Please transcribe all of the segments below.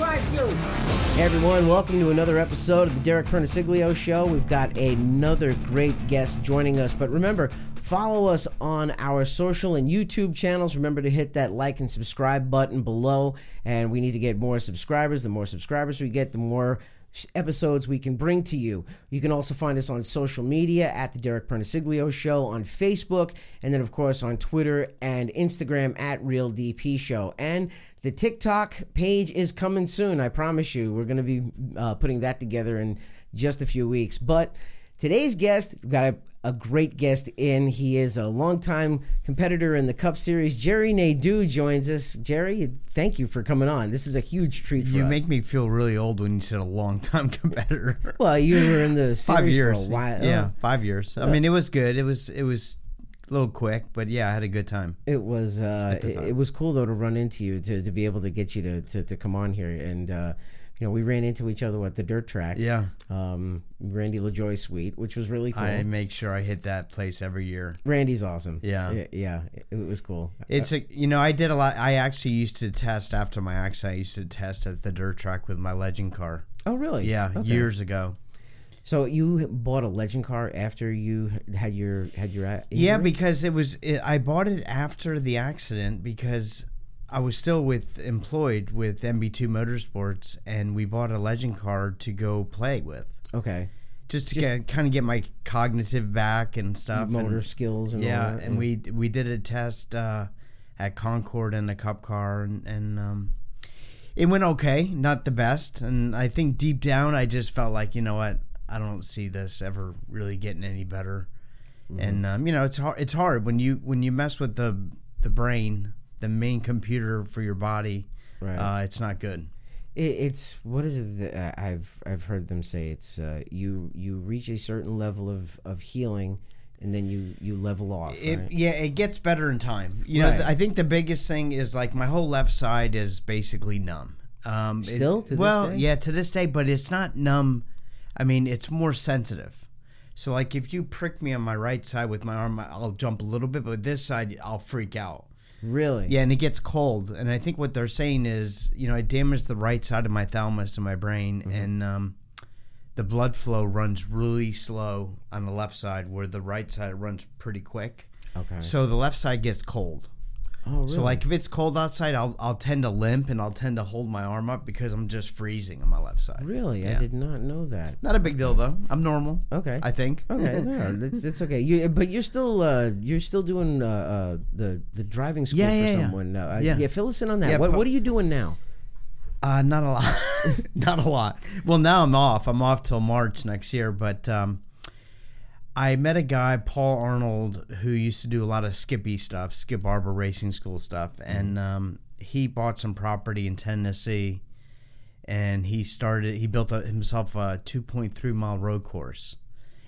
Hey everyone, welcome to another episode of the Derek Pernesiglio Show. We've got another great guest joining us, but remember, follow us on our social and YouTube channels. Remember to hit that like and subscribe button below, and we need to get more subscribers. The more subscribers we get, the more episodes we can bring to you. You can also find us on social media at the Derek Pernesiglio Show on Facebook, and then of course on Twitter and Instagram at Real DP Show. And the TikTok page is coming soon. I promise you, we're going to be uh, putting that together in just a few weeks. But today's guest, we've got a, a great guest in. He is a longtime competitor in the Cup Series. Jerry Nadeau joins us. Jerry, thank you for coming on. This is a huge treat for You us. make me feel really old when you said a long time competitor. well, you were in the series five years. for a while. Yeah, five years. I mean, it was good. It was it was a little quick, but yeah, I had a good time. It was uh, it, it was cool though to run into you to, to be able to get you to, to, to come on here and uh, you know we ran into each other at the dirt track. Yeah, Um, Randy LaJoie Suite, which was really cool. I make sure I hit that place every year. Randy's awesome. Yeah. yeah, yeah, it, it was cool. It's a you know I did a lot. I actually used to test after my accident. I used to test at the dirt track with my legend car. oh really? Yeah, Okay. years ago. So you bought a legend car after you had your had your a- Yeah, because it was it, I bought it after the accident because I was still with employed with MB2 Motorsports and we bought a legend car to go play with. okay, Just to Just- get, kind of get my cognitive back and stuff. motor and, skills and all yeah, and we we did a test uh, at Concord in a cup car and, and um, it went okay, not the best. And I think deep down I just felt like you know what I don't see this ever really getting any better. Mm-hmm. And um, you know it's hard. It's hard when you when you mess with the the brain, the main computer for your body. Right. Uh, it's not good. It, it's what is it that uh, I've I've heard them say? It's uh, you you reach a certain level of, of healing, and then you you level off. It, right? Yeah, it gets better in time. You Right. know, I think the biggest thing is like my whole left side is basically numb. Um, it- Still to this well, day? yeah, to this day, but it's not numb. I mean, it's more sensitive. So, like, if you prick me on my right side with my arm, I'll jump a little bit, but this side, I'll freak out. Really? Yeah, and it gets cold. And I think what they're saying is, you know, I damaged the right side of my thalamus in my brain, Mm-hmm. and um, the blood flow runs really slow on the left side, where the right side runs pretty quick. Okay. So the left side gets cold. Oh, really? So like if it's cold outside, I'll I'll tend to limp and I'll tend to hold my arm up because I'm just freezing on my left side. really, I did not know that. Not a big deal though. I'm normal. Okay. I think. Okay, no, it's, it's okay. You, but you're still uh, you're still doing uh, uh, the the driving school Yeah, for yeah, yeah. someone. Uh, Yeah. yeah, fill us in on that. Yeah, what pu- what are you doing now? Uh, not a lot. not a lot. Well, now I'm off. I'm off till March next year. But um, I met a guy, Paul Arnold, who used to do a lot of Skippy stuff, Skip Barber Racing School stuff, and um, he bought some property in Tennessee, and he started. He built a, himself a 2.3 mile road course.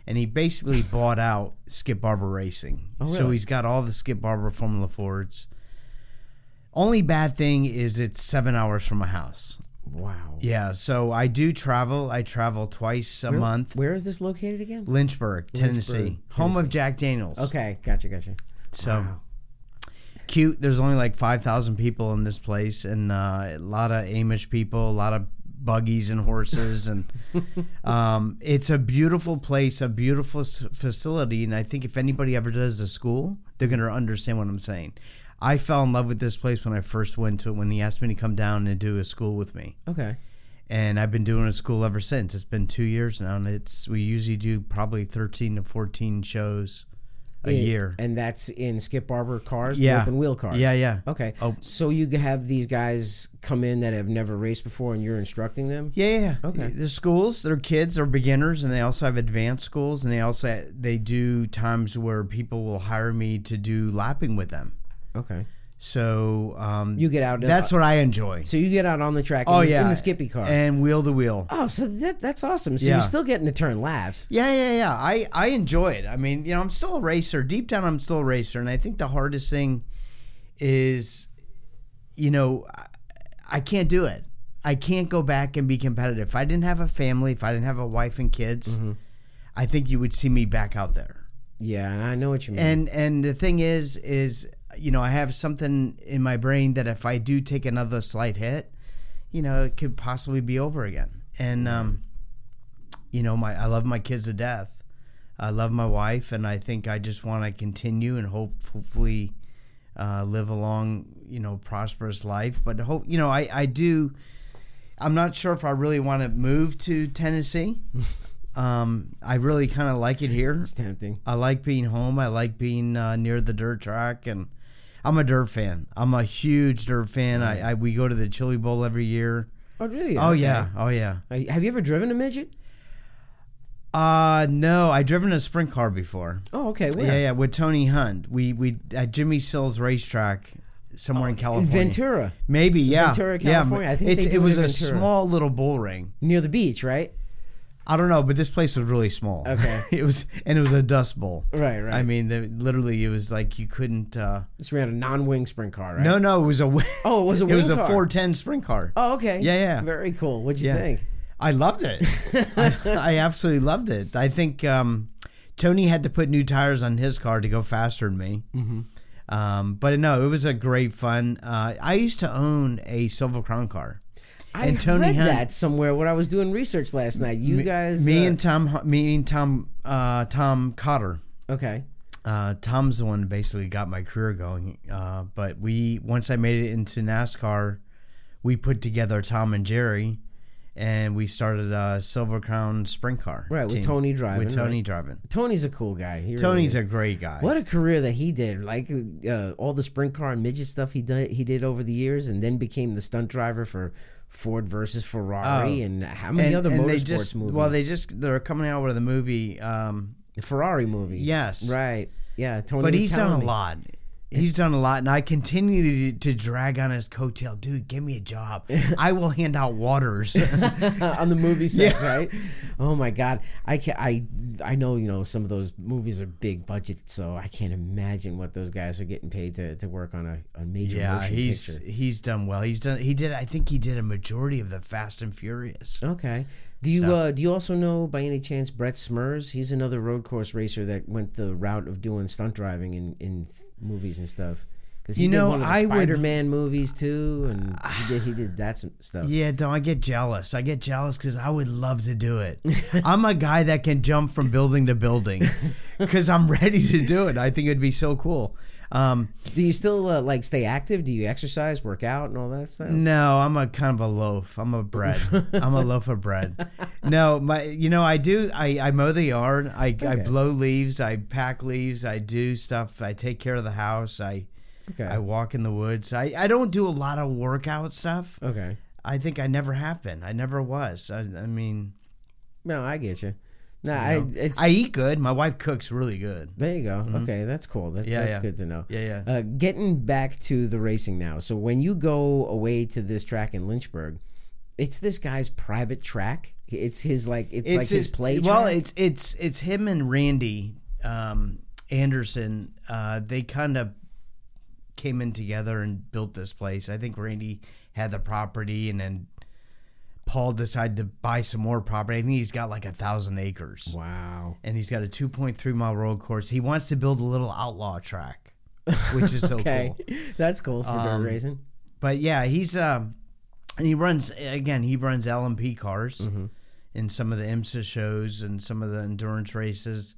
And he basically bought out Skip Barber Racing. Oh, So he's got all the Skip Barber Formula Fords. Only bad thing is it's seven hours from my house. Wow. Yeah, so I do travel. I travel twice a Where- month. Where is this located again? Lynchburg, Tennessee, Lynchburg, home Tennessee. of Jack Daniels. Okay, gotcha, gotcha. so Wow. cute. There's only like five thousand people in this place, and uh, a lot of Amish people, a lot of buggies and horses, and um, it's a beautiful place, a beautiful s- facility. And I think if anybody ever does the school, they're gonna understand what I'm saying. I fell in love with this place when I first went to it. When he asked me to come down and do a school with me. Okay. and I've been doing a school ever since. It's been two years now, and it's we usually do probably thirteen to fourteen shows a It- year. and that's in Skip Barber cars, Yeah. open wheel cars. Yeah, yeah. Okay. Oh. So you have these guys come in that have never raced before, and you're instructing them. Yeah, yeah. Okay. The schools, they're kids, they're beginners, and they also have advanced schools, and they also they do times where people will hire me to do lapping with them. Okay. So um, You get out. That's what I enjoy. So you get out on the track. Oh the, yeah, in the Skippy car. and wheel to wheel. oh, so that that's awesome. So Yeah. you're still getting to turn laps. Yeah, yeah, yeah. I, I enjoy it. I mean, you know, I'm still a racer. Deep down, I'm still a racer. And I think the hardest thing is, you know, I, I can't do it. I can't go back and be competitive. If I didn't have a family, if I didn't have a wife and kids, Mm-hmm. I think you would see me back out there. Yeah, and I know what you mean. And and the thing is, is you know, I have something in my brain that if I do take another slight hit, you know, it could possibly be over again. And um, you know, my I love my kids to death. I love my wife, and I think I just want to continue and hope, hopefully, uh, live a long, you know, prosperous life. But hope, you know, I I do. I'm not sure if I really want to move to Tennessee. um, I really kind of like it here. It's tempting. I like being home. I like being uh, near the dirt track, and I'm a dirt fan. I'm a huge dirt fan. I, I we go to the Chili Bowl every year. Oh, really? Oh Okay. yeah, oh yeah. Uh, Have you ever driven a midget? Uh no, I driven a sprint car before. Oh, okay. Where? Yeah, yeah, with Tony Hunt. We we at Jimmy Sills racetrack somewhere in In California. Ventura, Maybe, yeah. Ventura, Yeah, California. I think it's, it was in a Ventura. small little bull ring. near the beach, right? I don't know, but this place was really small. Okay. it was and it was a dust bowl. Right, right. I mean, the, literally, it was like you couldn't. uh This ran a non-wing sprint car, right? No, no, it was a. Oh, it was a wing. it was wing a 410 sprint car. Oh, okay. Yeah, yeah. Very cool. What'd you Yeah. think? I loved it. I, I absolutely loved it. I think um, Tony had to put new tires on his car to go faster than me. Mm-hmm. Um, but no, it was a great fun. Uh, I used to own a Silver Crown car. I And Tony read Hunt- that somewhere when I was doing research last night. You Me- guys, me uh, and Tom, me and Tom, uh, Tom Cotter. okay, Uh, Tom's the one that basically got my career going. Uh, but we once I made it into NASCAR, we put together Tom and Jerry, and we started a Silver Crown sprint car. Right, with. Tony driving, With Tony right. driving. Tony's a cool guy. He Tony's is. a great guy. What a career that he did! Like uh, all the sprint car and midget stuff he did, he did over the years, and then became the stunt driver for Ford versus Ferrari, Oh. and how many other they motorsports just, movies? Well, they just they're coming out with a movie. Um, the Ferrari movie. yes, right. Yeah, Tony. but he's done a me. lot. He's done a lot, and I continue to, to drag on his coattail. Dude, give me a job. I will hand out waters. on the movie sets, right? Oh my god, I can I I know you know some of those movies are big budget, so I can't imagine what those guys are getting paid to, to work on a, a major yeah, motion he's picture. he's done well. He's done. He did. I think he did a majority of the Fast and Furious. Okay. Do you uh, do you also know by any chance Brett Smurs? He's another road course racer that went the route of doing stunt driving in, in movies and stuff. Because he You did know, one of the I would- Spider-Man movies too, and he did he did that stuff. Yeah, don't I get jealous? I get jealous because I would love to do it. I'm a guy that can jump from building to building because I'm ready to do it. I think it'd be so cool. Um, Do you still uh, like stay active? Do you exercise, work out, and all that stuff? No, I'm a kind of a loaf. I'm a bread. I'm a loaf of bread. No, my you know I do. I, I mow the yard. I, I blow leaves. I pack leaves. I do stuff. I take care of the house. I Okay. I walk in the woods. I, I don't do a lot of workout stuff. okay. I think I never have been. I never was. I, I mean, No, I get you. No, I it's I eat good. My wife cooks really good. there. You go. Okay, that's cool. That's Yeah, that's yeah. good to know. Yeah, yeah. Uh, getting back to the racing now. So when you go away to this track in Lynchburg, it's this guy's private track. It's his like it's, like his, play. Well, track? it's it's it's him and Randy um, Anderson. Uh, they kind of came in together and built this place. I think Randy had the property, and then Paul decided to buy some more property. I think he's got like a thousand acres, wow. and he's got a two point three mile road course. He wants to build a little outlaw track, which is so Okay, cool. that's cool for Um, dirt racing. But yeah, he's um, and he runs again. He runs LMP cars Mm-hmm. in some of the IMSA shows and some of the endurance races.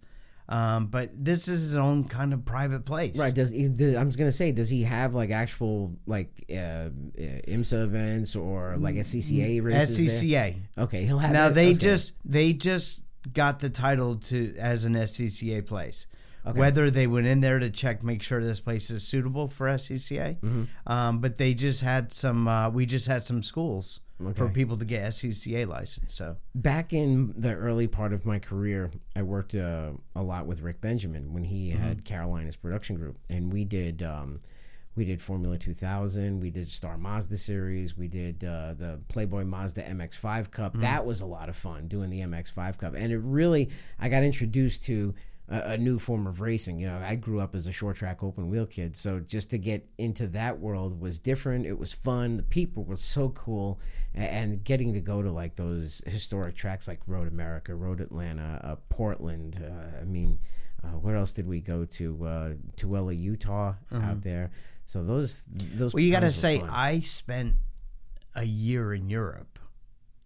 Um, but this is his own kind of private place, Right? Does he, do- I'm just gonna say, does he have like actual like uh, uh, IMSA events or like SCCA races? there? SCCA. Okay, he'll have. Now that- they just they just got the title to as an SCCA place. Okay. Whether they went in there to check, make sure this place is suitable for SCCA, Mm-hmm. um, but they just had some. Uh, we just had some schools for people to get SCCA license. So back in the early part of my career, I worked uh, a lot with Rick Benjamin when he Mm-hmm. had Carolina's production group, and we did um, we did Formula 2000, we did Star Mazda series, we did uh, the Playboy Mazda MX5 Cup. Mm-hmm. That was a lot of fun doing the MX5 Cup, and it really I got introduced to. A, a new form of racing. You know, I grew up as a short track open wheel kid, so just to get into that world was different. It was fun. The people were so cool, and getting to go to like those historic tracks like Road America, Road Atlanta, uh, Portland. Uh, I mean, uh, where else did we go to? Uh, Tooele, Utah, out there. So those those. Mm-hmm. Well, you got to say, fun. I spent a year in Europe,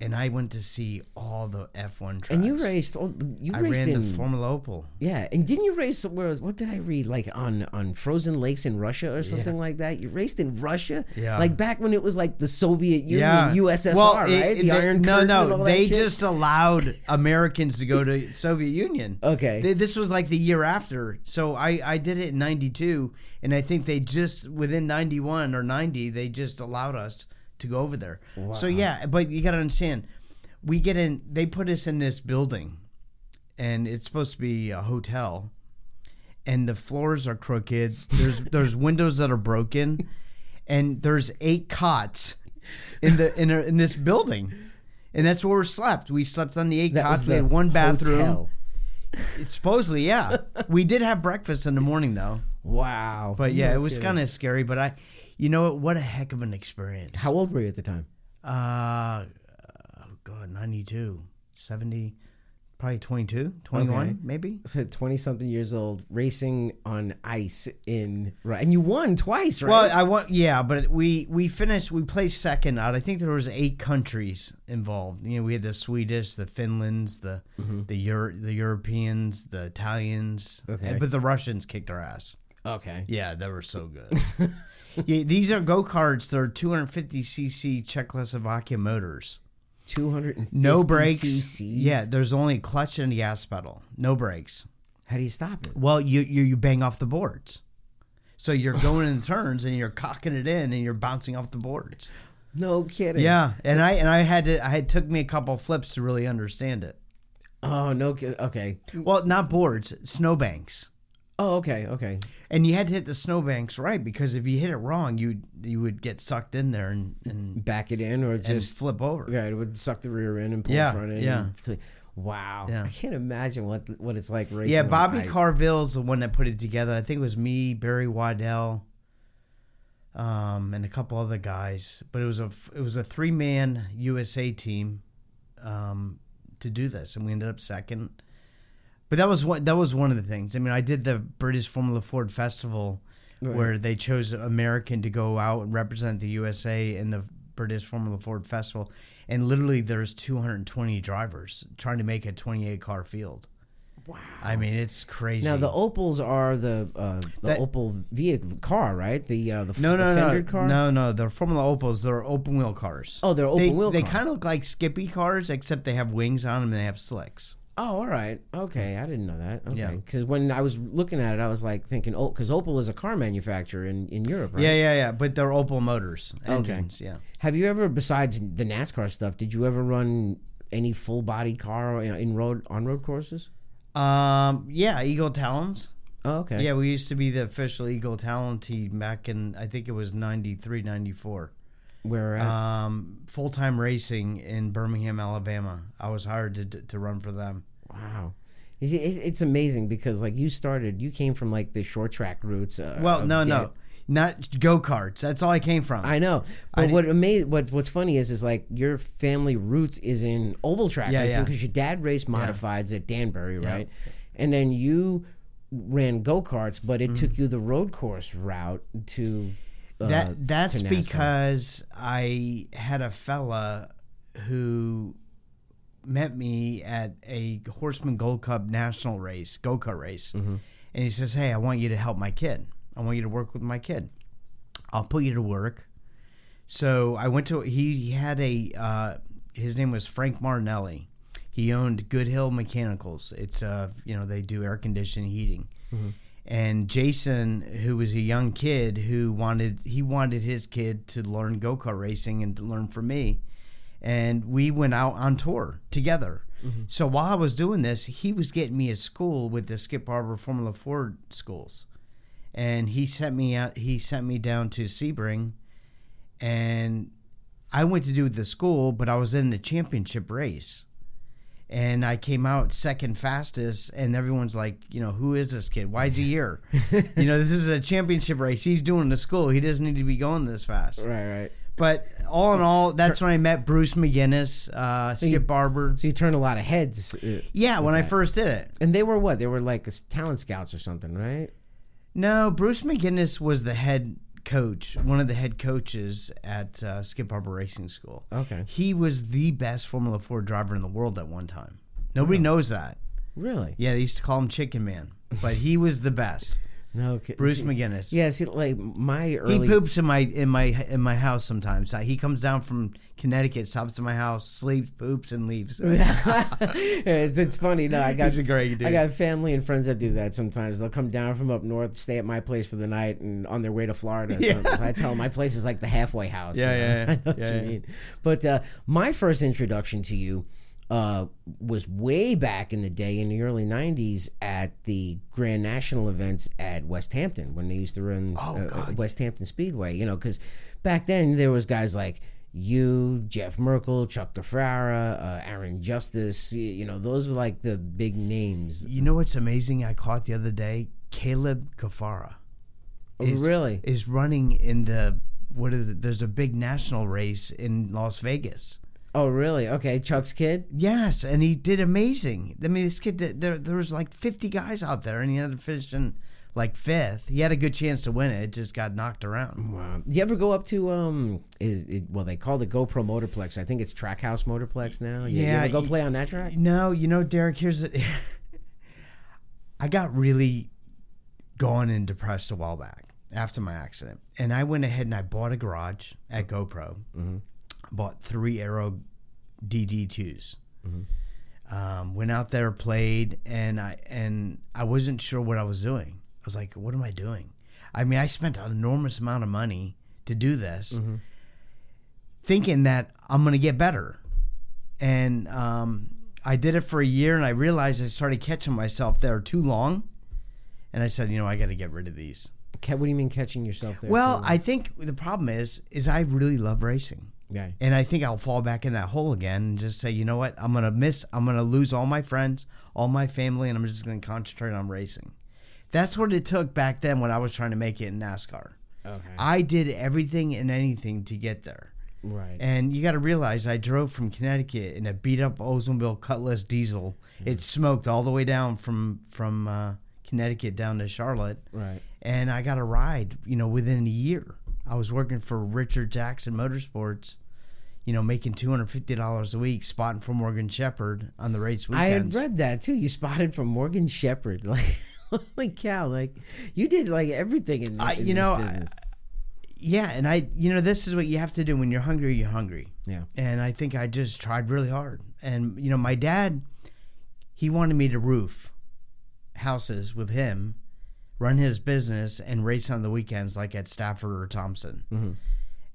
and I went to see all the F1 tracks. And you raced. oh, You I raced ran in the Formula Opel. Yeah, and didn't you race somewhere? What did I read? Like on on frozen lakes in Russia or something like that. You raced in Russia, Yeah. like back when it was like the Soviet Union, USSR, Well, right? it- the they- Iron no, Curtain all no, that they just allowed Americans to go to Soviet Union. Okay. They- this was like the year after, so I I did it in '92, and I think they just within '91 or '90 they just allowed us to go over there. So yeah, but you got to understand, we get in. They put us in this building, and it's supposed to be a hotel, and the floors are crooked. There's there's windows that are broken, and there's eight cots in the in, a, in this building, and that's where we slept. We slept on the eight That cots. We had one bathroom. hotel. It's supposedly, yeah. we did have breakfast in the morning though, Wow. but yeah, No it was kind of scary. But I, you know what? What a heck of an experience. How old were you at the time? Uh, oh god, 92, 70, probably 22, 21, Okay. maybe. Twenty something years old, racing on ice in right, and you won twice, right? Well, I want yeah, but we we finished. We placed second out. I think there was eight countries involved. You know, we had the Swedish, the Finlands, the the Euro, the Europeans, the Italians, Okay. but the Russians kicked our ass. okay. Yeah, they were so good. yeah, these are go karts. They're 250 cc Czechoslovakia motors. Two hundred and No brakes. CCs. Yeah, there's only a clutch and a gas pedal. No brakes. How do you stop it? Well, you you, you bang off the boards. So you're going in turns and you're cocking it in and you're bouncing off the boards. No kidding. Yeah, and I and I had to I had took me a couple flips to really understand it. Oh no. Okay. Well, not boards, snowbanks. Oh okay. Okay. And you had to hit the snowbanks right because if you hit it wrong, you you would get sucked in there and and, Back it in or just flip over. Yeah, it would suck the rear end and pull Yeah, the front end. yeah. and wow. Yeah. I can't imagine what what it's like racing. Yeah, Bobby. Carville's the one that put it together. I think it was me, Barry Waddell, um, and a couple other guys. But it was a it was a three man USA team um, to do this, and we ended up second. But that was one that was one of the things. I mean, I did the British Formula Ford Festival Right. where they chose American to go out and represent the USA in the British Formula Ford Festival, and literally there's 220 drivers trying to make a 28 car field. Wow. I mean, it's crazy. Now the Opels are the uh, the That- Opel vehicle car, right? The uh, the, no, the no, no, fendered car. no, no. They're Formula Opels. They're open wheel cars. Oh, they're open they, wheel They kind of look like Skippy cars, except they have wings on them and they have slicks. Oh, all right. Okay, I didn't know that. Okay, Yeah. because when I was looking at it, I was like thinking, oh, because Opel is a car manufacturer in in Europe, right? Yeah, yeah, yeah. But they're Opel motors, engines. Yeah. Have you ever, besides the NASCAR stuff, did you ever run any full body car in, in road on road courses? Um. Yeah. Eagle Talons. Oh, okay. Yeah, we used to be the official Eagle Talon team back in I think it was 93, 94. Where at? Um, full time racing in Birmingham, Alabama. I was hired to to run for them. Wow. It's, it's amazing because like you started, you came from like the short track routes. Uh, Well, no, no, not go karts. That's all I came from. I know, I but what ama- what what's funny is is like your family roots is in oval track Yeah, racing yeah. because your dad raced modifieds at Danbury, right? And then you ran go karts, but it took you the road course route to uh, that that's to because I had a fella who met me at a Horseman Gold Cup national race, go kart race, Mm-hmm. and he says, "Hey, I want you to help my kid. I want you to work with my kid. I'll put you to work." So I went to he, he had a uh, his name was Frank Martinelli. He owned Good Hill Mechanicals. It's uh you know they do air conditioning heating. And Jason, who was a young kid who wanted he wanted his kid to learn go kart racing and to learn from me, and we went out on tour together. Mm-hmm. So while I was doing this, he was getting me a school with the Skip Barber Formula Ford schools, and he sent me out. He sent me down to Sebring, and I went to do the school, but I was in the championship race. And I came out second fastest, and everyone's like, you know, who is this kid? Why is he here? you know, this is a championship race. He's doing the school. He doesn't need to be going this fast. right, right. But all in all, that's when I met Bruce MacInnes, uh, Skip you- Barber. So you turned a lot of heads, uh, Yeah, when I first did it. and they were what? They were like talent scouts or something, right? No, Bruce MacInnes was the head coach, one of the head coaches at uh, Skip Barber Racing School. Okay. He was the best Formula Ford driver in the world at one time. Nobody knows that. Really? Yeah, they used to call him Chicken Man, but he was the best. No. Okay. Bruce See- MacInnes. Yeah. See, like my He poops in my in my in my house sometimes. He comes down from Connecticut, stops at my house, sleeps, poops, and leaves. it's, it's funny. No, I got He's a great dude. I got family and friends that do that sometimes. They'll come down from up north, stay at my place for the night, and on their way to Florida. or Yeah. So I tell them my place is like the halfway house. Yeah, you know? yeah, yeah. I know what you yeah. mean. But uh, my first introduction to you uh, was way back in the day in the early '90s at the Grand National events at West Hampton when they used to run Oh, uh, West Hampton Speedway. You know, because back then there was guys like you, Jeff Merkel, Chuck DeFrara, uh, Aaron Justice. You know, those were like the big names. You know what's amazing? I caught the other day. Caleb Kafara is really? is running in the what is it? There's a big national race in Las Vegas. Oh, really? Okay, Chuck's kid. Yes, and he did amazing. I mean, this kid did- there there was like 50 guys out there, and he had to finish in like fifth. He had a good chance to win it. It just got knocked around. Wow. Do you ever go up to um? Is it, well, they call it GoPro Motorplex. I think it's Trackhouse Motorplex now. You, you Yeah, ever go y- play on that track? No, you know, Derek. Here's it. I got really gone and depressed a while back after my accident, and I went ahead and I bought a garage at GoPro. Bought three Aero DD2s. Um, went out there, played, and I and I wasn't sure what I was doing. I was like, "What am I doing?" I mean, I spent an enormous amount of money to do this, thinking that I'm going to get better and um, I did it for a year, and I realized I started catching myself there too long, and I said, you know, I got to get rid of these. What do you mean catching yourself there? Well, I think the problem is, is I really love racing, yeah. and I think I'll fall back in that hole again and just say, you know what, I'm gonna miss, I'm gonna lose all my friends, all my family, and I'm just gonna concentrate on racing. That's what it took back then when I was trying to make it in NASCAR. Okay. I did everything and anything to get there. right. And you got to realize, I drove from Connecticut in a beat up Oldsmobile Cutlass diesel. It smoked all the way down from from uh, Connecticut down to Charlotte, right. and I got a ride. You know, within a year, I was working for Richard Jackson Motorsports. You know, making two hundred fifty dollars a week, spotting for Morgan Shepherd on the race weekends. I had read that too. You spotted for Morgan Shepherd. Like, holy cow! Like, you did like everything in, I- in you this know, I- business. yeah, and I, you know, this is what you have to do when you're hungry. You're hungry. yeah. and I think I just tried really hard. And you know, my dad, he wanted me to roof houses with him, run his business, and race on the weekends, like at Stafford or Thompson. Mhm.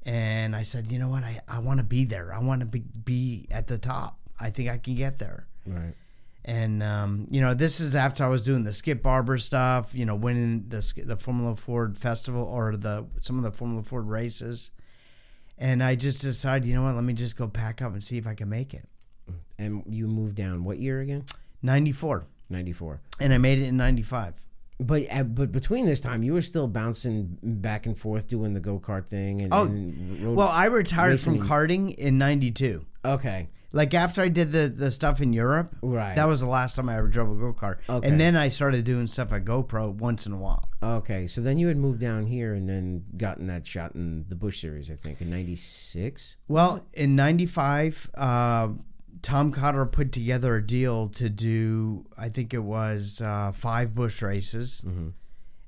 And I said, you know what, I, I want to be there. I want to be, be at the top. I think I can get there. Right. And um, you know, this is after I was doing the Skip Barber stuff. You know, winning the the Formula Ford Festival or the some of the Formula Ford races. And I just decided, you know what, let me just go pack up and see if I can make it. And you moved down what year again? 94 Ninety four. and i made it in 95 But uh, but between this time, you were still bouncing back and forth doing the go kart thing. And, Oh, and road- well i retired from in- karting in 92 okay, like after i did the, the stuff in europe right. that was the last time i ever drove a go-kart Okay. and then i started doing stuff at gopro once in a while okay. So then you had moved down here and then gotten that shot in the Busch Series, I think, in '96. well in 95 uh, tom cotter put together a deal to do i think it was uh, five Busch races Mm-hmm.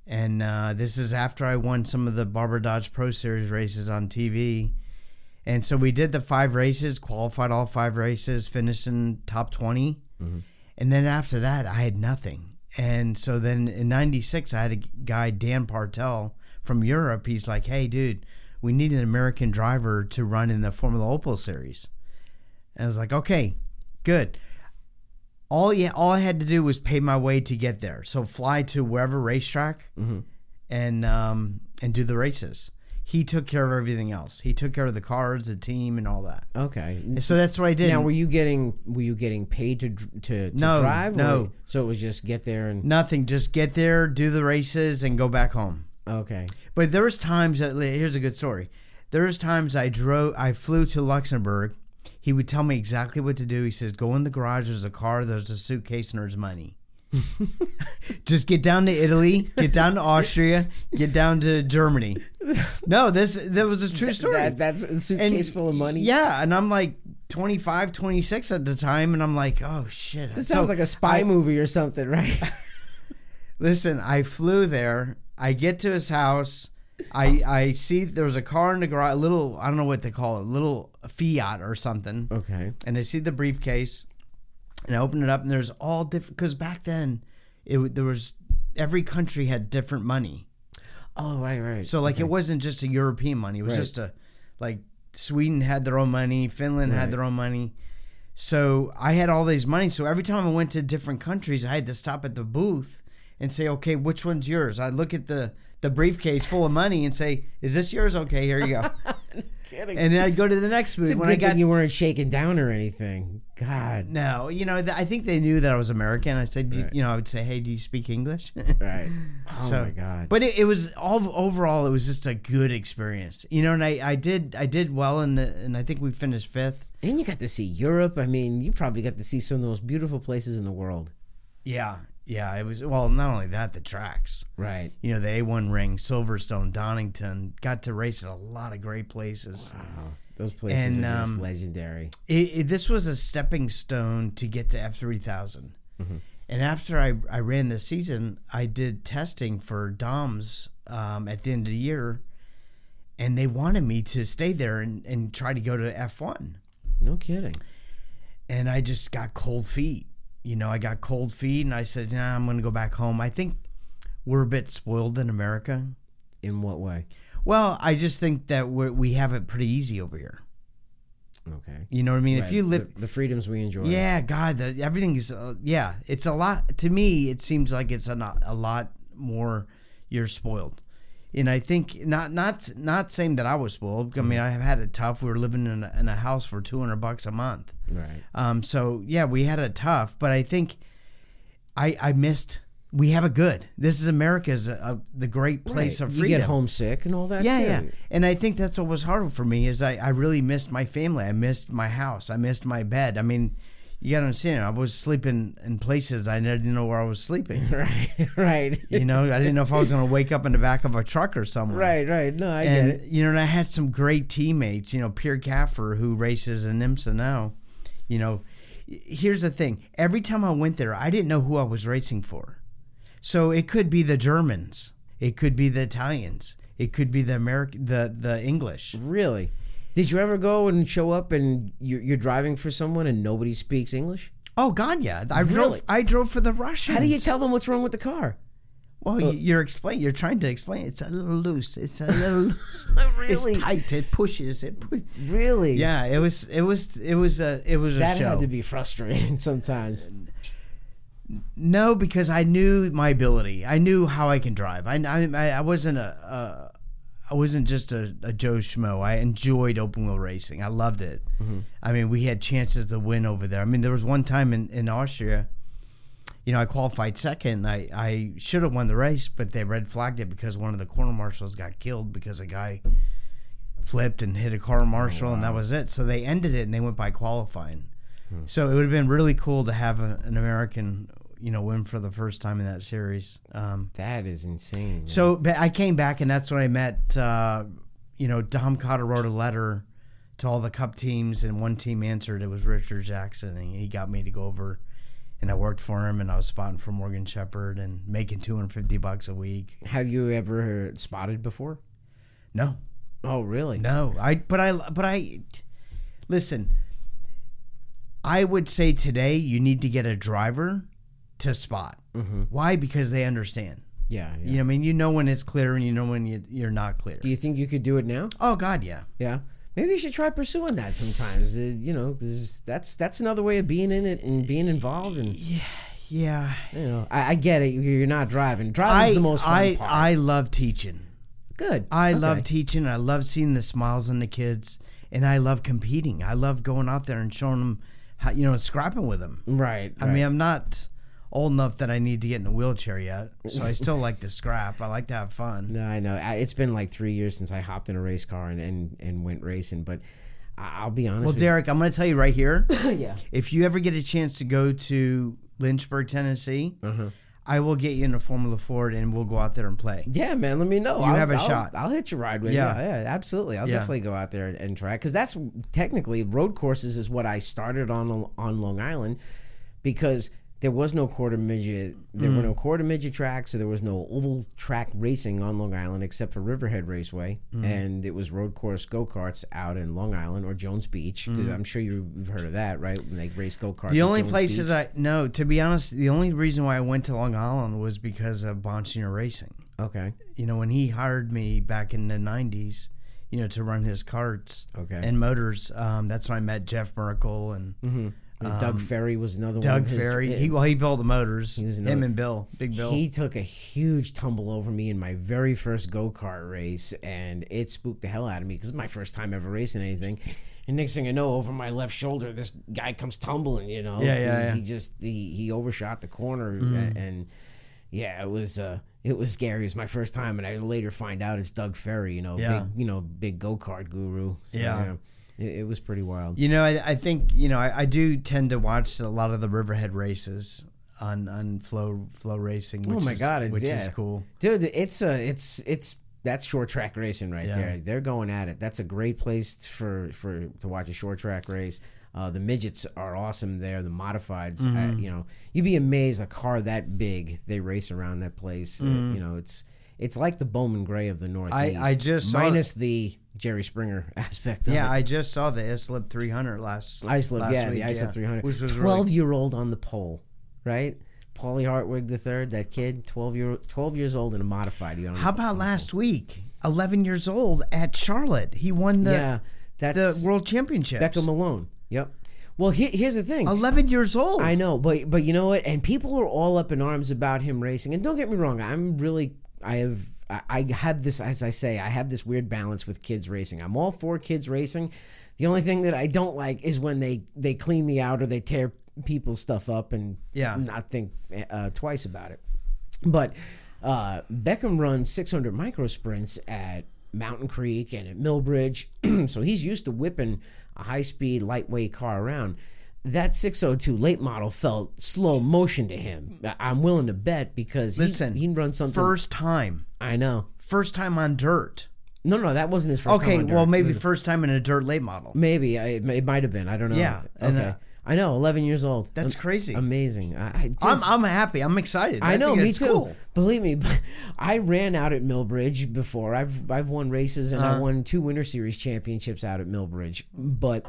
and uh, this is after I won some of the Barber Dodge Pro Series races on TV. And so we did the five races, qualified all five races, finished in top 20. Mhm. And then after that, I had nothing. And so then in 96, I had a guy, Dan Partel from Europe. He's like, hey, dude, we need an American driver to run in the Formula Opel series. And I was like, okay, good all yeah, all I had to do was pay my way to get there. So fly to wherever racetrack Mhm. and um, and do the races. He took care of everything else. He took care of the cars, the team, and all that. Okay. And so that's what I did. Now, were you getting were you getting paid to to, to No, drive? no. or- so it was just get there and Nothing. Just get there, do the races, and go back home. okay. But there was times that here's a good story. There was times I drove, I flew to Luxembourg. He would tell me exactly what to do. He says, "Go in the garage. There's a car. There's a suitcase, and there's money." Just get down to Italy, get down to Austria, get down to Germany. No, this that was a true story. That, that's a suitcase full of money. Yeah, and I'm like 25, 26 at the time, and I'm like, oh shit. This sounds like a spy I- movie or something, right? Listen, I flew there. I get to his house. I I see there was a car in the garage, a little I don't know what they call it, little Fiat or something. okay. And I see the briefcase, and I open it up, and there's all different. Because back then, it there was every country had different money. Oh, right, right. So like it wasn't just a European money. It was Right. just a like Sweden had their own money, Finland Right. had their own money. So I had all these money. So every time I went to different countries, I had to stop at the booth and say, "Okay, which one's yours?" I look at the the briefcase full of money and say, "Is this yours?" Okay, here you go. kidding. and then I'd go to the next booth it's a when good I got thing you weren't shaken down or anything. God. no, you know, th- I think they knew that I was American. I said, you- Right. you know, I would say, "Hey, do you speak English?" Right. Oh So- my God. But it, it was all overall, it was just a good experience, you know. And I, I did, I did well, in the, and I think we finished fifth. and you got to see Europe. I mean, you probably got to see some of the most beautiful places in the world. Yeah, yeah. It was well, not only that, the tracks. Right. You know, the A1 ring, Silverstone, Donington. Got to race at a lot of great places. Wow. Those places And, are just um, legendary. It, it, this was a stepping stone to get to F three And after I, I ran this season, I did testing for DOMS um, at the end of the year, and they wanted me to stay there and, and try to go to F1. No kidding. and I just got cold feet. You know, I got cold feet, and I said, "Nah, I'm going to go back home." I think we're a bit spoiled in America. In what way? Well, I just think that we we have it pretty easy over here. Okay. You know what I mean? Right. If you live, the, the freedoms we enjoy. yeah, God, the, everything is, uh, yeah, it's a lot. To me, it seems like it's a, a lot more. You're spoiled, and I think not not not saying that I was spoiled. I mean, I have had it tough. We were living in a, in a house for two hundred bucks a month. Right. Um, so yeah, we had it tough, but I think I I missed. We have it good. This is America's a, a, the great place Right. of freedom. You get homesick and all that. yeah, too. yeah, and I think that's what was hard for me is I I really missed my family. I missed my house. I missed my bed. I mean, you gotta understand. I was sleeping in places I didn't know where I was sleeping. Right. Right. You know, I didn't know if I was gonna wake up in the back of a truck or somewhere. right. Right. No, I get and it. you know, and I had some great teammates. You know, Pierre Kaffer, who races in IMSA now. You know, here's the thing: every time I went there, I didn't know who I was racing for. So it could be the Germans, it could be the Italians, it could be the American, the the English. Really? Did you ever go and show up and you're, you're driving for someone and nobody speaks English? Oh God, yeah! I Really? drove. I drove for the Russians. How do you tell them what's wrong with the car? Well, uh, you you're explain. You're trying to explain. It's a little loose. It's a little loose. Really? It's tight. It pushes. It. Pu- Really? yeah. It was. It was. It was a. It was a That show. had to be frustrating sometimes. No, because I knew my ability. I knew how I can drive. I I, I wasn't a, a I wasn't just a, a Joe Schmo. I enjoyed open wheel racing. I loved it. Mm-hmm. I mean, we had chances to win over there. I mean, there was one time in, in Austria, you know, I qualified second. I, I should have won the race, but they red flagged it because one of the corner marshals got killed because a guy flipped and hit a car oh, marshal, and that was it. So they ended it and they went by qualifying. Hmm. So it would have been really cool to have a, an American, you know, win for the first time in that series. Um, That is insane. man. so I came back, and that's when I met, uh, you know, Tom Cotter wrote a letter to all the Cup teams, and one team answered. It was Richard Jackson, and he got me to go over, and I worked for him, and I was spotting for Morgan Shepherd and making two hundred fifty bucks a week. have you ever spotted before? No, Oh, really? no, I but I but I listen. I would say today you need to get a driver to spot. Why? Because they understand. Yeah. yeah. You know, I mean, you know when it's clear and you know when you, you're not clear. Do you think you could do it now? Oh God, yeah. Yeah. Maybe you should try pursuing that sometimes. Uh, you know, that's that's another way of being in it and being involved. And Yeah. Yeah. You know, I, I get it. You're not driving. Driving's I the most fun I part. I love teaching. Good. I love teaching. I love seeing the smiles on the kids, and I love competing. I love going out there and showing them how you know scrapping with them. Right. I right. mean, I'm not old enough that I need to get in a wheelchair yet, so I still like to scrap. I like to have fun. No, I know. I, it's been like three years since I hopped in a race car and and, and went racing. But I- I'll be honest. Well, with Derek, I'm going to tell you right here. yeah. if you ever get a chance to go to Lynchburg, Tennessee, Uh-huh. I will get you in a Formula Ford and we'll go out there and play. Yeah, man. Let me know. You I'll, have a I'll- shot. I'll hit your ride with Yeah. you. Yeah, yeah, absolutely. I'll Yeah. definitely go out there and, and try because that's technically road courses is what I started on on Long Island because there was no quarter midget, there Mm. were no quarter midget tracks, so there was no oval track racing on Long Island except for Riverhead Raceway, Mm. and it was road course go karts out in Long Island or Jones Beach. 'cause I'm sure you've heard of that, right? When they race go karts. Mm. The only places I no, to be honest, the only reason why I went to Long Island was because of Bonsignor Racing. okay, You know, when he hired me back in the '90s, you know, to run his carts okay, and motors, um, that's when I met Jeff Merkel and hmm Doug Ferry was another one. Doug of his- Ferry. He well, he built the motors. He was him and Bill, Big Bill. He took a huge tumble over me in my very first go kart race, and it spooked the hell out of me because it's my first time ever racing anything. And next thing I know, over my left shoulder, this guy comes tumbling. You know, Yeah, yeah, yeah. He just he, he overshot the corner, Mm-hmm. and yeah, it was uh it was scary. It was my first time, and I later find out it's Doug Ferry. You know, Yeah. big you know big go kart guru. So, Yeah. It, it was pretty wild. You know, I, I think you know I, I do tend to watch a lot of the Riverhead races on on flow FloRacing. Which Oh my is, God, it's- which is cool. dude it's uh it's it's that's short track racing right Yeah. there they're going at it that's a great place for for to watch a short track race uh, the midgets are awesome there the modifieds uh, Mm-hmm. you know you'd be amazed a car that big they race around that place Uh, you know it's it's like the Bowman Gray of the Northeast. Mm-hmm. I just saw- minus the Jerry Springer aspect. Of Yeah, it. I just saw the Islip 300 last. Islip, last yeah, week, the Islip yeah, 300. which was 12 really year old on the pole, right? Paulie Hartwig the third, that kid, 12 year 12 years old and a modified. You know, How about last week? 11 years old at Charlotte. He won the yeah, that's the World championship. Beckham Malone. Yep. Well, he, here's the thing. 11 years old. I know, but but you know what? And people are all up in arms about him racing. And don't get me wrong, I'm really I have I, have this as I say, I have this weird balance with kids racing. I'm all for kids racing. The only thing that I don't like is when they they clean me out or they tear people's stuff up and Yeah. not think uh, twice about it. But uh, Beckham runs 600 micro sprints at Mountain Creek and at Millbridge, so he's used to whipping a high speed, lightweight car around. That 602 late model felt slow motion to him. I- I'm willing to bet because he, Listen, he run something. First time. I know. First time on dirt. No, no, that wasn't his first. Okay, well, maybe first time in a dirt late model. maybe I, it, it might have been. I don't know. Yeah, and, Okay. uh, I know. 11 years old. That's Am- crazy. Amazing. I, I, dude, I'm, I'm happy. I'm excited. I know, me too. cool. Believe me, I ran out at Millbridge before. I've I've won races and I Uh-huh. won two Winter Series championships out at Millbridge. But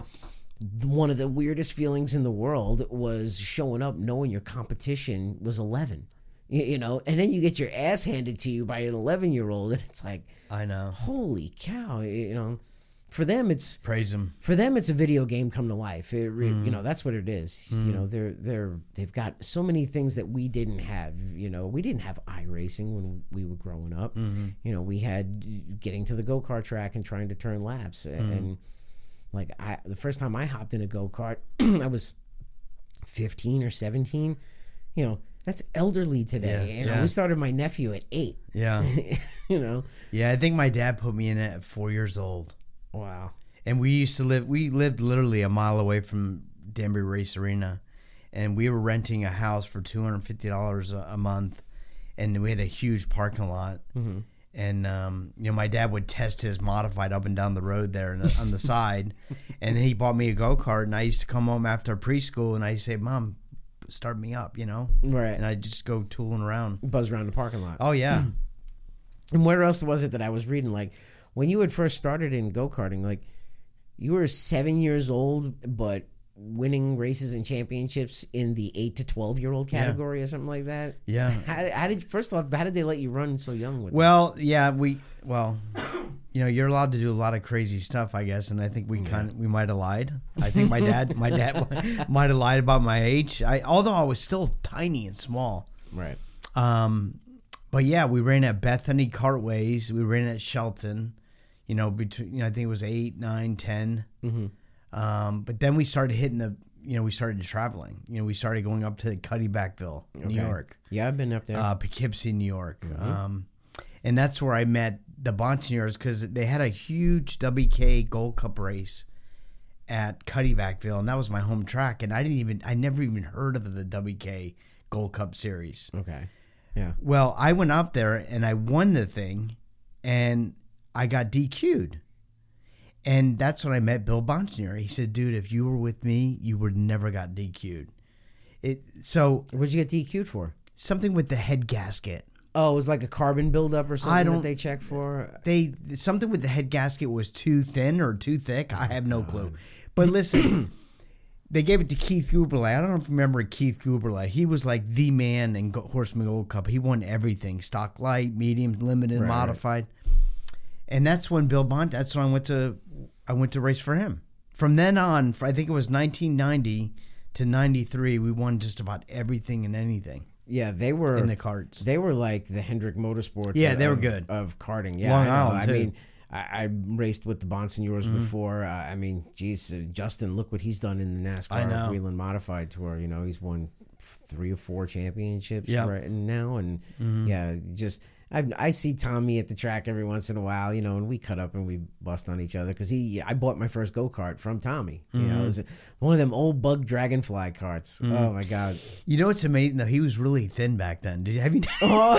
one of the weirdest feelings in the world was showing up knowing your competition was 11. You, know, and then you get your ass handed to you by an 11 year old, and it's like, I know. holy cow! You know, for them it's Praise them for them it's a video game come to life it, Mm. you know that's what it is you know they're they're they've got so many things that we didn't have you know we didn't have iRacing when we were growing up Mm-hmm. you know we had getting to the go-kart track and trying to turn laps Mm. and like I the first time I hopped in a go-kart I was 15 or 17 you know that's elderly today Yeah, you know yeah. we started my nephew at 8 Yeah. you know Yeah, I think my dad put me in it at four years old. wow And we used to live, we lived literally a mile away from Danbury Race Arena. And we were renting a house for $250 a, a month. And we had a huge parking lot. Mm-hmm. And, um, you know, my dad would test his modified up and down the road there and on the side. And he bought me a go kart. And I used to come home after preschool and I say, Mom, start me up, you know? right And I'd just go tooling around. buzz around the parking lot Oh, yeah. And where else was it that I was reading? Like when you had first started in go karting, like you were seven years old, but winning races and championships in the eight to twelve year old category or something like that. Yeah. How, how did first off, how did they let you run so young with? Well, yeah, we well, you know, you're allowed to do a lot of crazy stuff, I guess, and I think we kind of we might have lied. I think my dad, my dad might have lied about my age. I although I was still tiny and small. right? Um, but yeah, we ran at Bethany Cartways. We ran at Shelton. You know, between you know, I think it was eight, nine, 10. Mm-hmm. Um, but then we started hitting the. You know, we started traveling. You know, we started going up to Cuddebackville, New York Yeah, I've been up there. uh, Poughkeepsie, New York. Um, and that's where I met the Bonsignors because they had a huge WK Gold Cup race at Cuddebackville, and that was my home track. And I didn't even, I never even heard of the WK Gold Cup Series. Okay. Yeah. Well, I went up there and I won the thing, and I got DQ'd. And that's when I met Bill Bonsignor. He said, "Dude, if you were with me, you would never got DQ'd." It so What'd you get DQ'd for? something with the head gasket. Oh, it was like a carbon buildup or something I don't- that they check for. They something with the head gasket was too thin or too thick. I have no clue. But listen, they gave it to Keith Guberle. I don't know if you remember Keith Guberle. He was like the man in Horseman Gold Cup. He won everything: stock, light, medium, limited, Right, right. modified. And that's when Bill Bont. That's when I went to I went to race for him. From then on, I think it was 1990 to 93, we won just about everything and anything Yeah, they were in the carts. They were like the Hendrick Motorsports. Yeah, of, they were good. of karting. Yeah, Long I. Island, I mean, I, I raced with the Bonsignores Mm-hmm. before. Uh, I mean, geez, uh, Justin, look what he's done in the NASCAR. Whelen Modified Tour. You know, he's won three or four championships. Mm-hmm. right now, and yeah, just. I, I see Tommy at the track every once in a while, you know, and we cut up and we bust on each other because he. I bought my first go kart from Tommy. You Mm-hmm. know, it was one of them old bug dragonfly carts. Oh my god! You know what's amazing though? He was really thin back then. Did you have you Oh,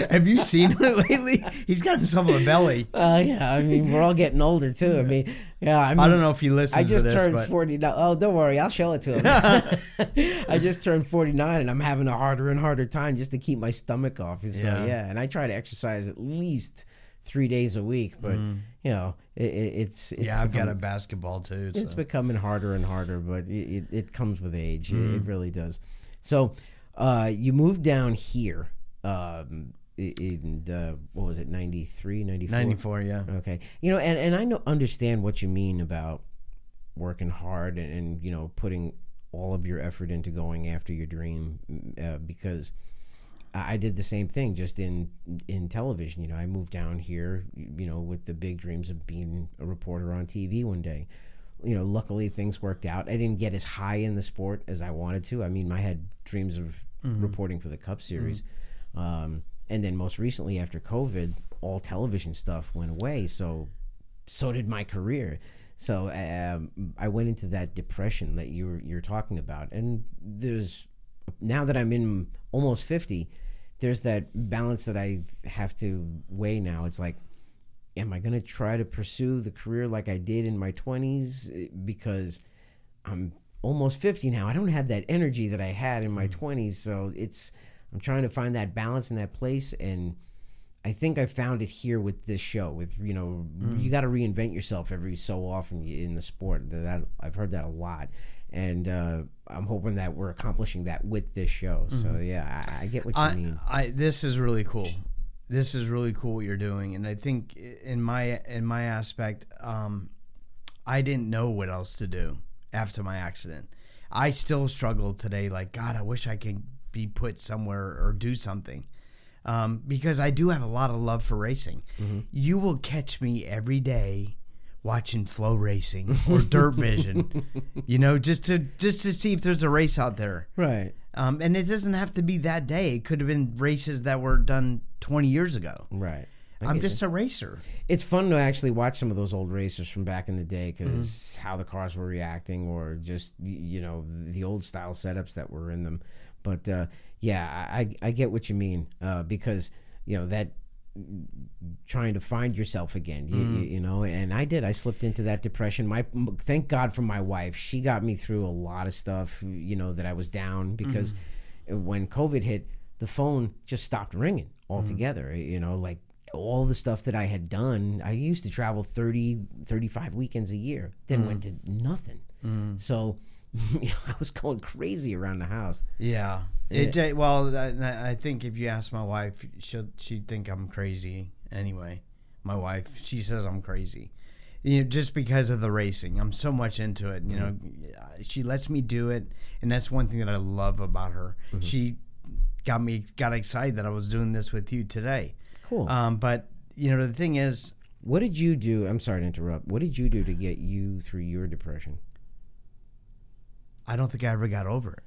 have you seen him lately? He's got himself a belly. Uh, yeah, I mean, we're all getting older too. I mean, yeah, I, mean, I don't know if he listens I just this, turned but 49. Oh, don't worry, I'll show it to him. I just turned 49 and I'm having a harder and harder time just to keep my stomach off. So, Yeah. yeah, and I try to exercise at least three days a week, but, you know, it, it, it's, it's. Yeah, I've got a basketball too. It's becoming harder and harder, but it, it, it comes with age. It, Mm-hmm. it really does. So, uh, you moved down here. Um, in the, what was it, 93, 94? 94, yeah. Okay. You know, and, and I know understand what you mean about working hard and, and you know putting all of your effort into going after your dream uh, because I did the same thing just in in television. You know, I moved down here, you know, with the big dreams of being a reporter on TV one day. You know, luckily things worked out. I didn't get as high in the sport as I wanted to. I mean, I had dreams of reporting for the Cup Series, um, and then most recently after COVID, all television stuff went away. So so did my career. So um, I went into that depression that you're you're talking about, and there's now that I'm in almost fifty, there's that balance that I have to weigh now. It's like, am I going to try to pursue the career like I did in my twenties because I'm almost fifty now? I don't have that energy that I had in my twenties, so it's I'm trying to find that balance in that place and. I think I found it here with this show. With you know, you got to reinvent yourself every so often in the sport. That I've heard that a lot, and uh, I'm hoping that we're accomplishing that with this show. So yeah, I, I get what you I, mean. I this is really cool. This is really cool what you're doing, and I think in my in my aspect, um, I didn't know what else to do after my accident. I still struggle today. Like God, I wish I could be put somewhere or do something. Um, because I do have a lot of love for racing. You will catch me every day watching FloRacing or dirt vision, you know, just to just to see if there's a race out there. Right, Um, and it doesn't have to be that day. It could have been races that were done 20 years ago. right. I I'm get just a racer. it's fun to actually watch some of those old racers from back in the day because how the cars were reacting or just you know the old style setups that were in them but uh, yeah I, I get what you mean uh, because you know that trying to find yourself again you, mm. you, you know and i did. I slipped into that depression. My thank god for my wife. She got me through a lot of stuff you know that i was down because mm-hmm. when covid hit the phone just stopped ringing mm. altogether you know like all the stuff that i had done i used to travel 30 35 weekends a year then mm. went to nothing. So you know, i was going crazy around the house Yeah. It, uh, well, I, I think if you ask my wife, she'll she'd think I'm crazy anyway. My wife, she says I'm crazy. You know, just because of the racing, I'm so much into it. You know, she lets me do it, and that's one thing that I love about her. She got me got excited that I was doing this with you today. cool Um, but you know, the thing is, What did you do? I'm sorry to interrupt. What did you do to get you through your depression? I don't think I ever got over it.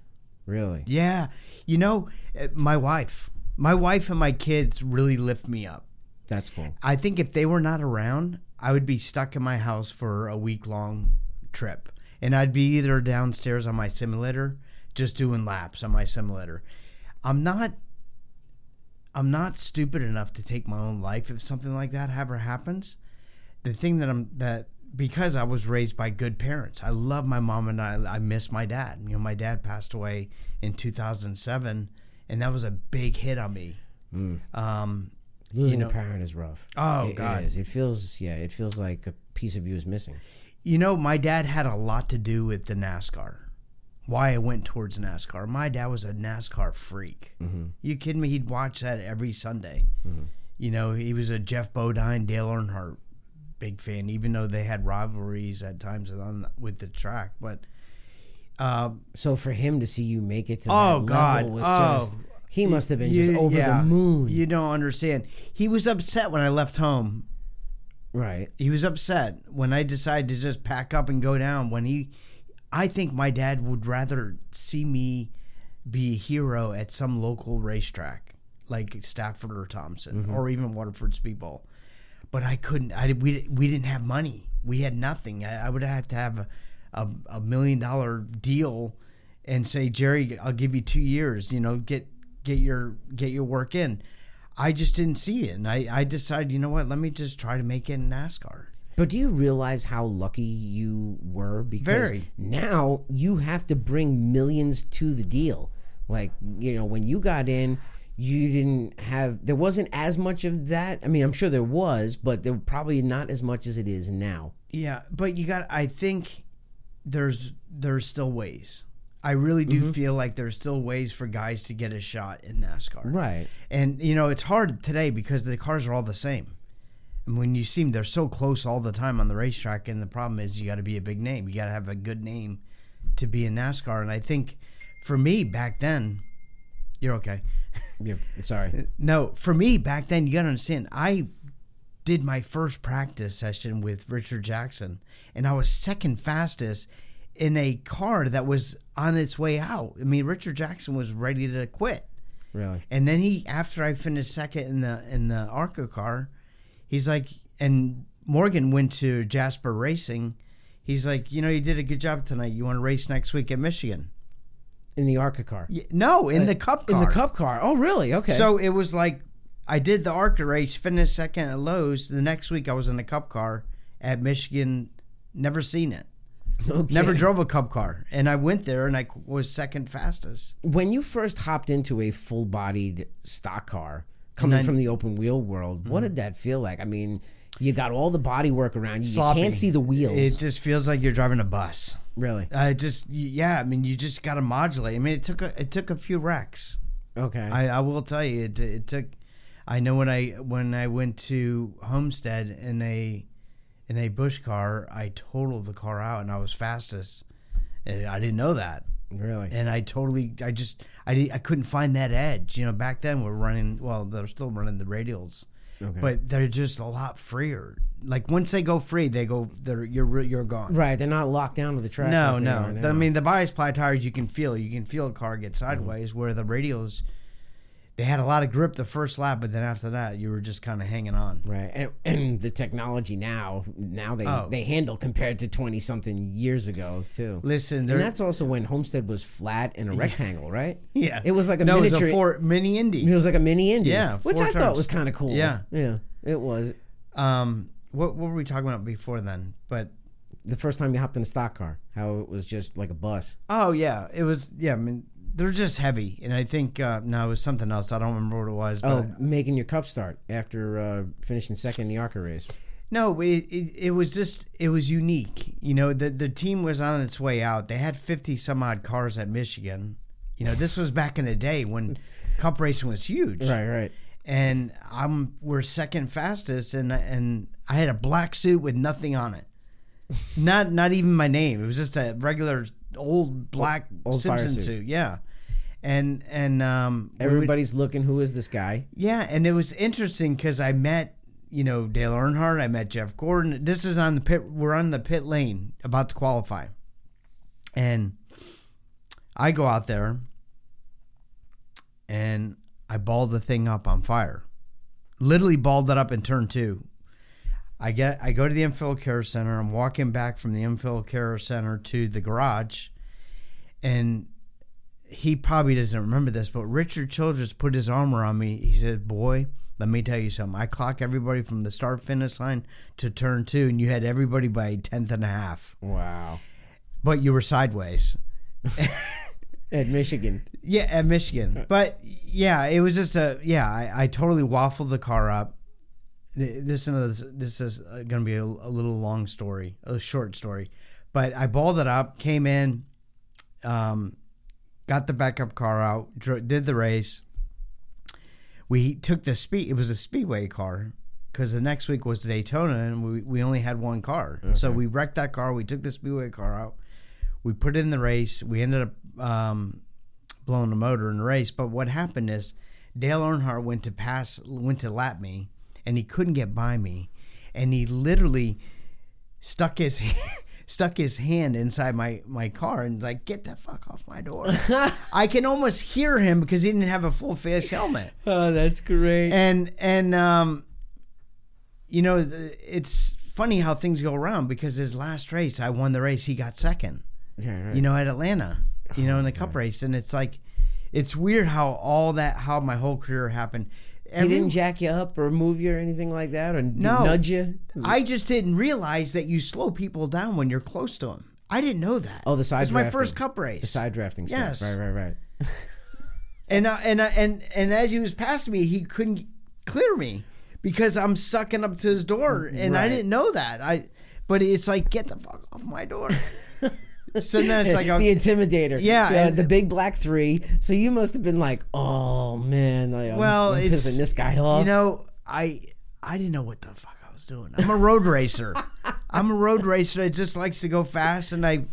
Really? Yeah. You know, uh, my wife, my wife and my kids really lift me up. That's cool. I think if they were not around, I would be stuck in my house for a week long trip, and I'd be either downstairs on my simulator, just doing laps on my simulator. I'm not. I'm not stupid enough to take my own life if something like that ever happens. The thing that I'm that because I was raised by good parents. I love my mom and I. I miss my dad. You know, my dad passed away in 2007, and that was a big hit on me. Mm. Um, Losing know- a parent is rough. Oh, It- God. it is. It feels yeah. It feels like a piece of you is missing. You know, my dad had a lot to do with the NASCAR. Why I went towards NASCAR. My dad was a NASCAR freak. Mm-hmm. You kidding me? He'd watch that every Sunday. Mm-hmm. You know, he was a Geoff Bodine, Dale Earnhardt big fan, even though they had rivalries at times on with the track. But uh, So for him to see you make it to Oh, God. was Oh. just he must have been just over yeah, the moon. You don't understand. He was upset when I left home right. he was upset when I decided to just pack up and go down. When he, I think my dad would rather see me be a hero at some local racetrack like Stafford or Thompson or even Waterford Speedbowl. But I couldn't. I we we didn't have money. We had nothing. I, I would have to have a, a, a million dollar deal and say, Jerry, I'll give you two years. You know, get get your get your work in. I just didn't see it, and I, I decided, you know what? Let me just try to make it in NASCAR. But do you realize how lucky you were? Because Very. now you have to bring millions to the deal. Like, you know, when you got in, you didn't have, there wasn't as much of that. I mean, I'm sure there was, but there probably not as much as it is now. Yeah, but you got. I think there's there's still ways. I really do mm-hmm. feel like there's still ways for guys to get a shot in NASCAR. Right. And you know, it's hard today because the cars are all the same. And when you see them, they're so close all the time on the racetrack. And the problem is, you got to be a big name. You got to have a good name to be in NASCAR. And I think for me back then, you're okay. Yeah, sorry. No, for me back then, you got to understand. I did my first practice session with Richard Jackson, and I was second fastest in a car that was on its way out. I mean, Richard Jackson was ready to quit. Really? And then he, after I finished second in the in the ARCA car, he's like, and Morgan went to Jasper Racing. He's like, you know, you did a good job tonight. You want to race next week at Michigan? In the ARCA car. Y- No, in the uh, Cup car. In the Cup car. Oh, really? Okay. So it was like I did the ARCA race, finished second at Lowe's. The next week I was in the Cup car at Michigan. Never seen it. Okay. Never drove a Cup car, and I went there and I was second fastest. when you first hopped into a full-bodied stock car coming Nine- from the open wheel world what mm-hmm. did that feel like i mean you got all the body work around you Sloppy. you can't see the wheels It just feels like you're driving a bus. Really I just yeah, I mean you just got to modulate. I mean it took a it took a few wrecks. okay I, I will tell you it, it took. I know when I when I went to Homestead in a in a Busch car, I totaled the car out and I was fastest. And I didn't know that, really and I totally I just I di- I couldn't find that edge. You know, back then we're running well, they're still running the radials, okay but they're just a lot freer. Like once they go free, they go they're you're you're gone. right they're not locked down to the track No, like no. now. I mean, the bias ply tires you can feel. You can feel a car get Mm-hmm. sideways. Where the radials, they had a lot of grip the first lap, but then after that, you were just kind of hanging on. right and, and the technology now now they Oh. they handle compared to 20 something years ago too Listen, and that's also when homestead was flat and a rectangle right yeah, it was like a no, miniature it was a Ford Mini Indy. it was like a mini Indy, Yeah, which four I thought was kind of cool. Yeah. yeah, it was. Um, what what were we talking about before then? But the first time you hopped in a stock car, how it was just like a bus. oh yeah, it was yeah. I mean, they're just heavy, and I think uh, no, it was something else. I don't remember what it was. But Oh, making your cup start after uh, finishing second in the ARCA race. No, it, it it was just it was unique. You know, the the team was on its way out. They had fifty some odd cars at Michigan. You know, this was back in the day when cup racing was huge. Right, right. And I'm we're second fastest, and and I had a black suit with nothing on it. Not not even my name. It was just a regular old black Old fire Simpson suit. suit. Yeah. And and um we would- Everybody's looking. Who is this guy? yeah, and it was interesting because I met, you know, Dale Earnhardt. I met Jeff Gordon. This is on the pit. We're on the pit lane about to qualify, and I go out there, and I balled the thing up on fire. Literally balled it up in turn two. I get I go to the infield care center. I'm walking back from the infield care center to the garage, and he probably doesn't remember this, but Richard Childress put his arm around me. He said, "Boy, let me tell you something. I clock everybody from the start finish line to turn two, and you had everybody by a tenth and a half, Wow. but you were sideways." At Michigan. Yeah, at Michigan. But yeah, it was just a yeah. I, I totally waffled the car up. Th- This this this is going to be a, a little long story, a short story, but I balled it up, came in, um, got the backup car out, dro- did the race. We took the speed. It was a speedway car because the next week was Daytona, and we, we only had one car. So we wrecked that car. We took the speedway car out. We put it in the race. We ended up um, blowing the motor in the race. But what happened is Dale Earnhardt went to pass, went to lap me, and he couldn't get by me, and he literally stuck his stuck his hand inside my my car and like get the fuck off my door. I can almost hear him because he didn't have a full face helmet, Oh, that's great. and and um, you know it's funny how things go around because his last race I won the race, he got second yeah, right. you know, at Atlanta, you know, in the cup race. And it's like, it's weird how all that, how my whole career happened. He didn't jack you up or move you or anything like that or No. nudge you? I just didn't realize that you slow people down when you're close to them. I didn't know that. Oh, the side It's my first cup race. The side drafting Yes. stuff. Right, right, right. and uh, and uh, and and as he was passing me, he couldn't clear me because I'm sucking up to his door, and I didn't know that. I, but it's like get the fuck off my door. so then it's like the okay, intimidator. Yeah, and- the big black three. So you must have been like, oh man, Well, I'm it's pissing this guy off. You know, I I didn't know what the fuck I was doing. I'm a road racer. I'm a road racer that just likes to go fast, and I,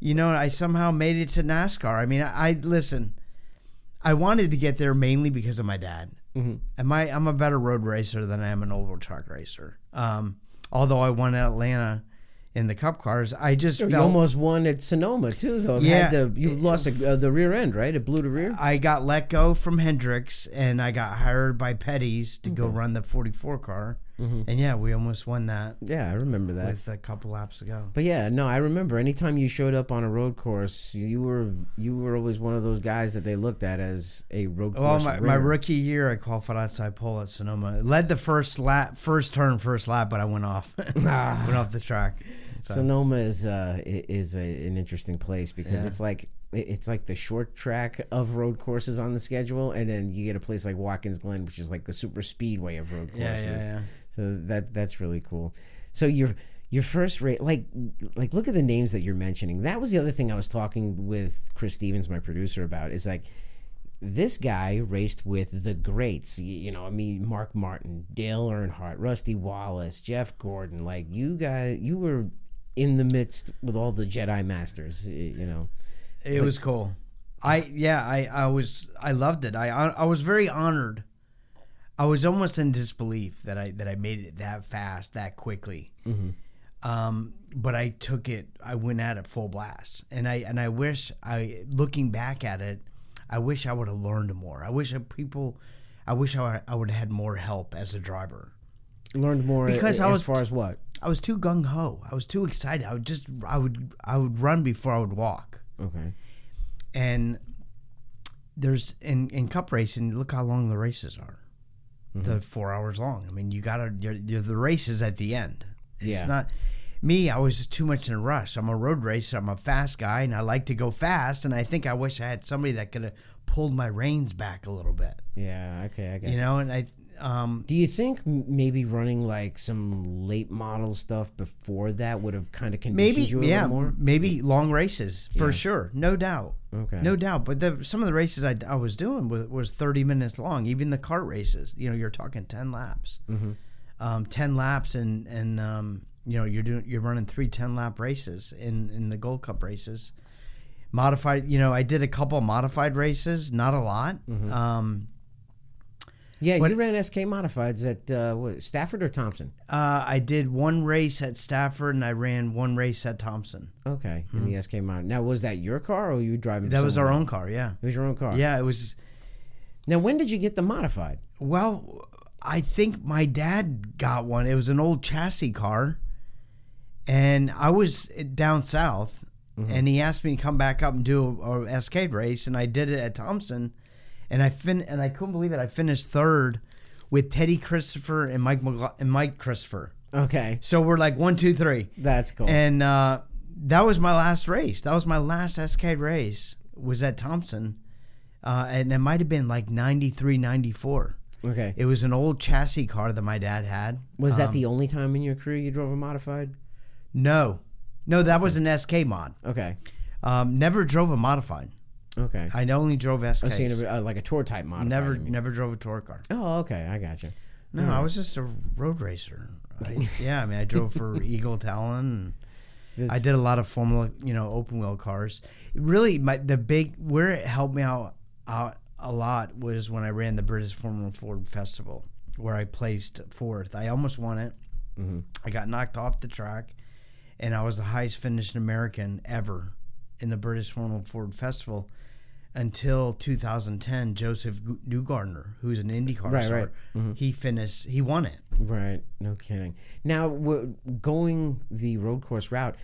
you know, I somehow made it to NASCAR. I mean, I, I listen. I wanted to get there mainly because of my dad. Mm-hmm. And my I'm a better road racer than I am an oval truck racer. Um, although I won at Atlanta in the Cup cars, I just you felt almost won at Sonoma too, though. Yeah. had the, you lost a, uh, the rear end, right? It blew the rear. I got let go from Hendricks and I got hired by Petty's to go mm-hmm. run the 44 car. Mm-hmm. And yeah, we almost won that Yeah, I remember that. with a couple laps ago. But yeah, no, I remember. Anytime you showed up on a road course, you were you were always one of those guys that they looked at as a road Well, course. my, my rookie year, I qualified outside pole at Sonoma. Led the first lap, first turn, first lap, but I went off, ah. went off the track. So, Sonoma is uh is a, an interesting place because Yeah. it's like it's like the short track of road courses on the schedule, and then you get a place like Watkins Glen, which is like the super speedway of road courses. yeah, yeah. So that that's really cool. So your your first race, like like look at the names that you're mentioning. That was the other thing I was talking with Chris Stevens, my producer, about. Is like this guy raced with the greats. You know, I mean, Mark Martin, Dale Earnhardt, Rusty Wallace, Jeff Gordon. Like you guys, you were in the midst with all the Jedi Masters. You know, It was cool. I yeah, I I was I loved it. I I was very honored. I was almost in disbelief that I that I made it that fast, that quickly. Um, but I took it. I went at it full blast, and I and I wish I looking back at it, I wish I would have learned more. I wish people, I wish I, I would have had more help as a driver. Learned more Because a- I as far as what. I was too gung ho. I was too excited. I would just I would I would run before I would walk. Okay. and there's in in cup racing look how long the races are mm-hmm. they're four hours long i mean you gotta you're, you're the races at the end it's Yeah. not me i was just too much in a rush i'm a road racer i'm a fast guy and i like to go fast and i think i wish i had somebody that could have pulled my reins back a little bit Yeah. Okay. I guess. you know and i um Do you think maybe running like some late model stuff before that would have kind of conditioned maybe you a yeah little more? maybe long races for Yeah. sure no doubt Okay. No doubt, but the, some of the races I, I was doing was, was 30 minutes long. Even the cart races, you know, you're talking 10 laps, Mm-hmm. um, 10 laps, and and um, you know you're doing you're running three 10 lap races in in the Gold Cup races. Modified, you know, I did a couple modified races, not a lot. Mm-hmm. Um, Yeah, What- you ran SK modifieds at uh, what, Stafford or Thompson? uh, I did one race at Stafford, and I ran one race at Thompson. Okay, in the SK mod. Now, was that your car or were you driving? Mm-hmm. That was our someone own car, yeah. It was your own car. yeah. It was Now, when did you get the modified? Well, I think my dad got one. It was an old chassis car, and I was down south, and he asked me to come back up and do a, a SK race, and I did it at Thompson, and I fin and I couldn't believe it. I finished third with Teddy Christopher and Mike McLa- and Mike Christopher. Okay, So we're like one, two, three, that's cool. and uh, that was my last race. That was my last SK race. Was at Thompson, uh, and it might have been like 93, 94. okay, It was an old chassis car that my dad had. was that Um, the only time in your career you drove a modified? No, no, that was an SK mod. Okay, Um, never drove a modified. Okay. I only drove I SKs. seeing a, uh, like a tour type model. never, mean. never drove a tour car. Oh, okay, I got you. No, I was just a road racer. I, yeah, I mean, I drove for Eagle Talon. And I did a lot of Formula, you know, open wheel cars. Really, my the big where it helped me out, out a lot was when I ran the British Formula Ford Festival, where I placed fourth. I almost won it. Mm-hmm. I got knocked off the track, and I was the highest finished American ever in the British Formula Ford Festival until 2010. Josef Newgarden, who's an IndyCar Right, star, right. Mm-hmm. he finished. He won it. Right, no kidding. Now, w- going the road course route,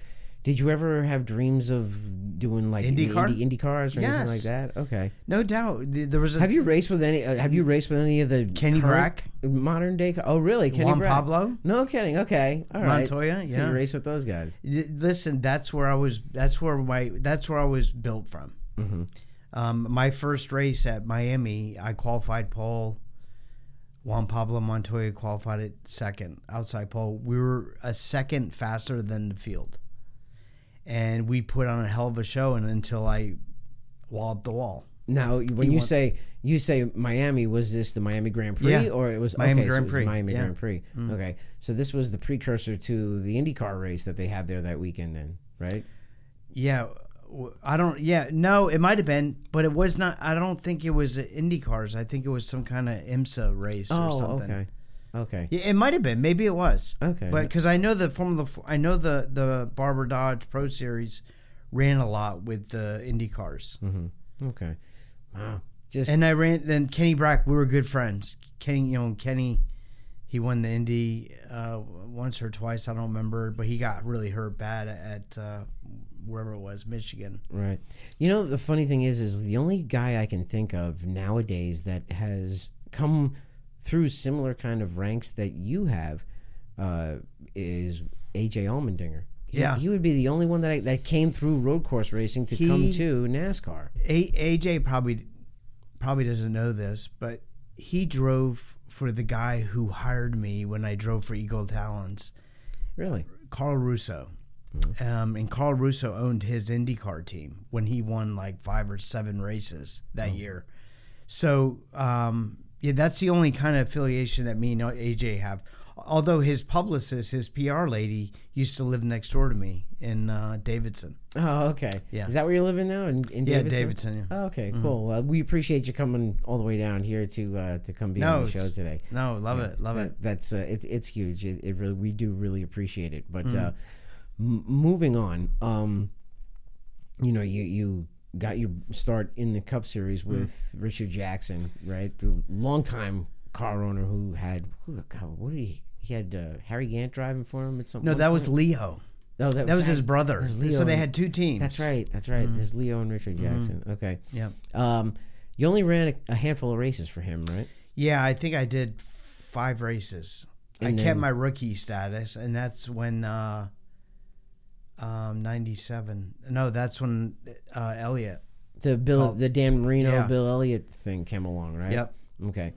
did you ever have dreams of doing like IndyCar? Indy, Indy cars or anything like that? Okay. No doubt. There was a Have you raced with any? Uh, have you raced with any of the Kenny Brack modern day? Oh, really? Kenny Juan Brack? Pablo? No kidding. Okay, all right. Montoya? So Yeah. you race with those guys. Listen, that's where I was. That's where my. That's where I was built from. Mm-hmm. Um, my first race at Miami, I qualified pole. Juan Pablo Montoya qualified at second outside pole. We were a second faster than the field, and we put on a hell of a show. And until I walloped the wall, Now, when He you say you say Miami, was this the Miami Grand Prix Yeah. or it was Miami okay, so Grand it was Prix, Miami yeah. Mm. Grand Prix. Okay, so this was the precursor to the IndyCar race that they have there that weekend, then, right? yeah. I don't. Yeah, no, it might have been, but it was not. I don't think it was Indy cars. I think it was some kind of IMSA race or Oh, something. okay, okay, Yeah, it might have been. Maybe it was. okay. But because I know the Formula, I know the the Barber Dodge Pro Series ran a lot with the Indy cars, mm-hmm. okay, wow, just and I ran. Then Kenny Brack, we were good friends. Kenny, you know, Kenny, he won the Indy uh, once or twice. I don't remember, but he got really hurt bad at uh, wherever it was, Michigan. Right. You know, the funny thing is, is the only guy I can think of nowadays that has come through similar kind of ranks that you have uh, is AJ Allmendinger. He, Yeah. he would be the only one that I, that came through road course racing to come to NASCAR. A- AJ probably probably doesn't know this, but he drove for the guy who hired me when I drove for Eagle Talons. Really? Carl Russo. Um, and Carl Russo owned his IndyCar team when he won like five or seven races that year. So um, yeah, that's the only kind of affiliation that me and AJ have. Although his publicist, his PR lady, used to live next door to me in uh, Davidson. Oh, okay. Yeah. Is that where you're living now? In, in Yeah, Davidson? Davidson. Yeah. Oh, okay, cool. Well, we appreciate you coming all the way down here to uh, to come be on the show today. No, love it, love That- it. That's uh, it's it's huge. It, it really we do really appreciate it. But Mm. M- moving on, um, you know, you you got your start in the Cup Series Mm. with Richard Jackson, right? Longtime car owner who had who, God, what did he? He had uh, Harry Gant driving for him at some. No, that was? Leo. no, that, That was his brother. was Leo So they had two teams. That's right. That's right. Mm-hmm. There's Leo and Richard Jackson. Okay. Yeah. Um, you only ran a, a handful of races for him, right? Yeah, I think I did five races. And I then- kept my rookie status, and that's when uh, um, '97. No, that's when uh, Elliott. The Bill, Called- the Dan Marino, Yeah. Bill Elliott thing came along, right? Yep. Okay.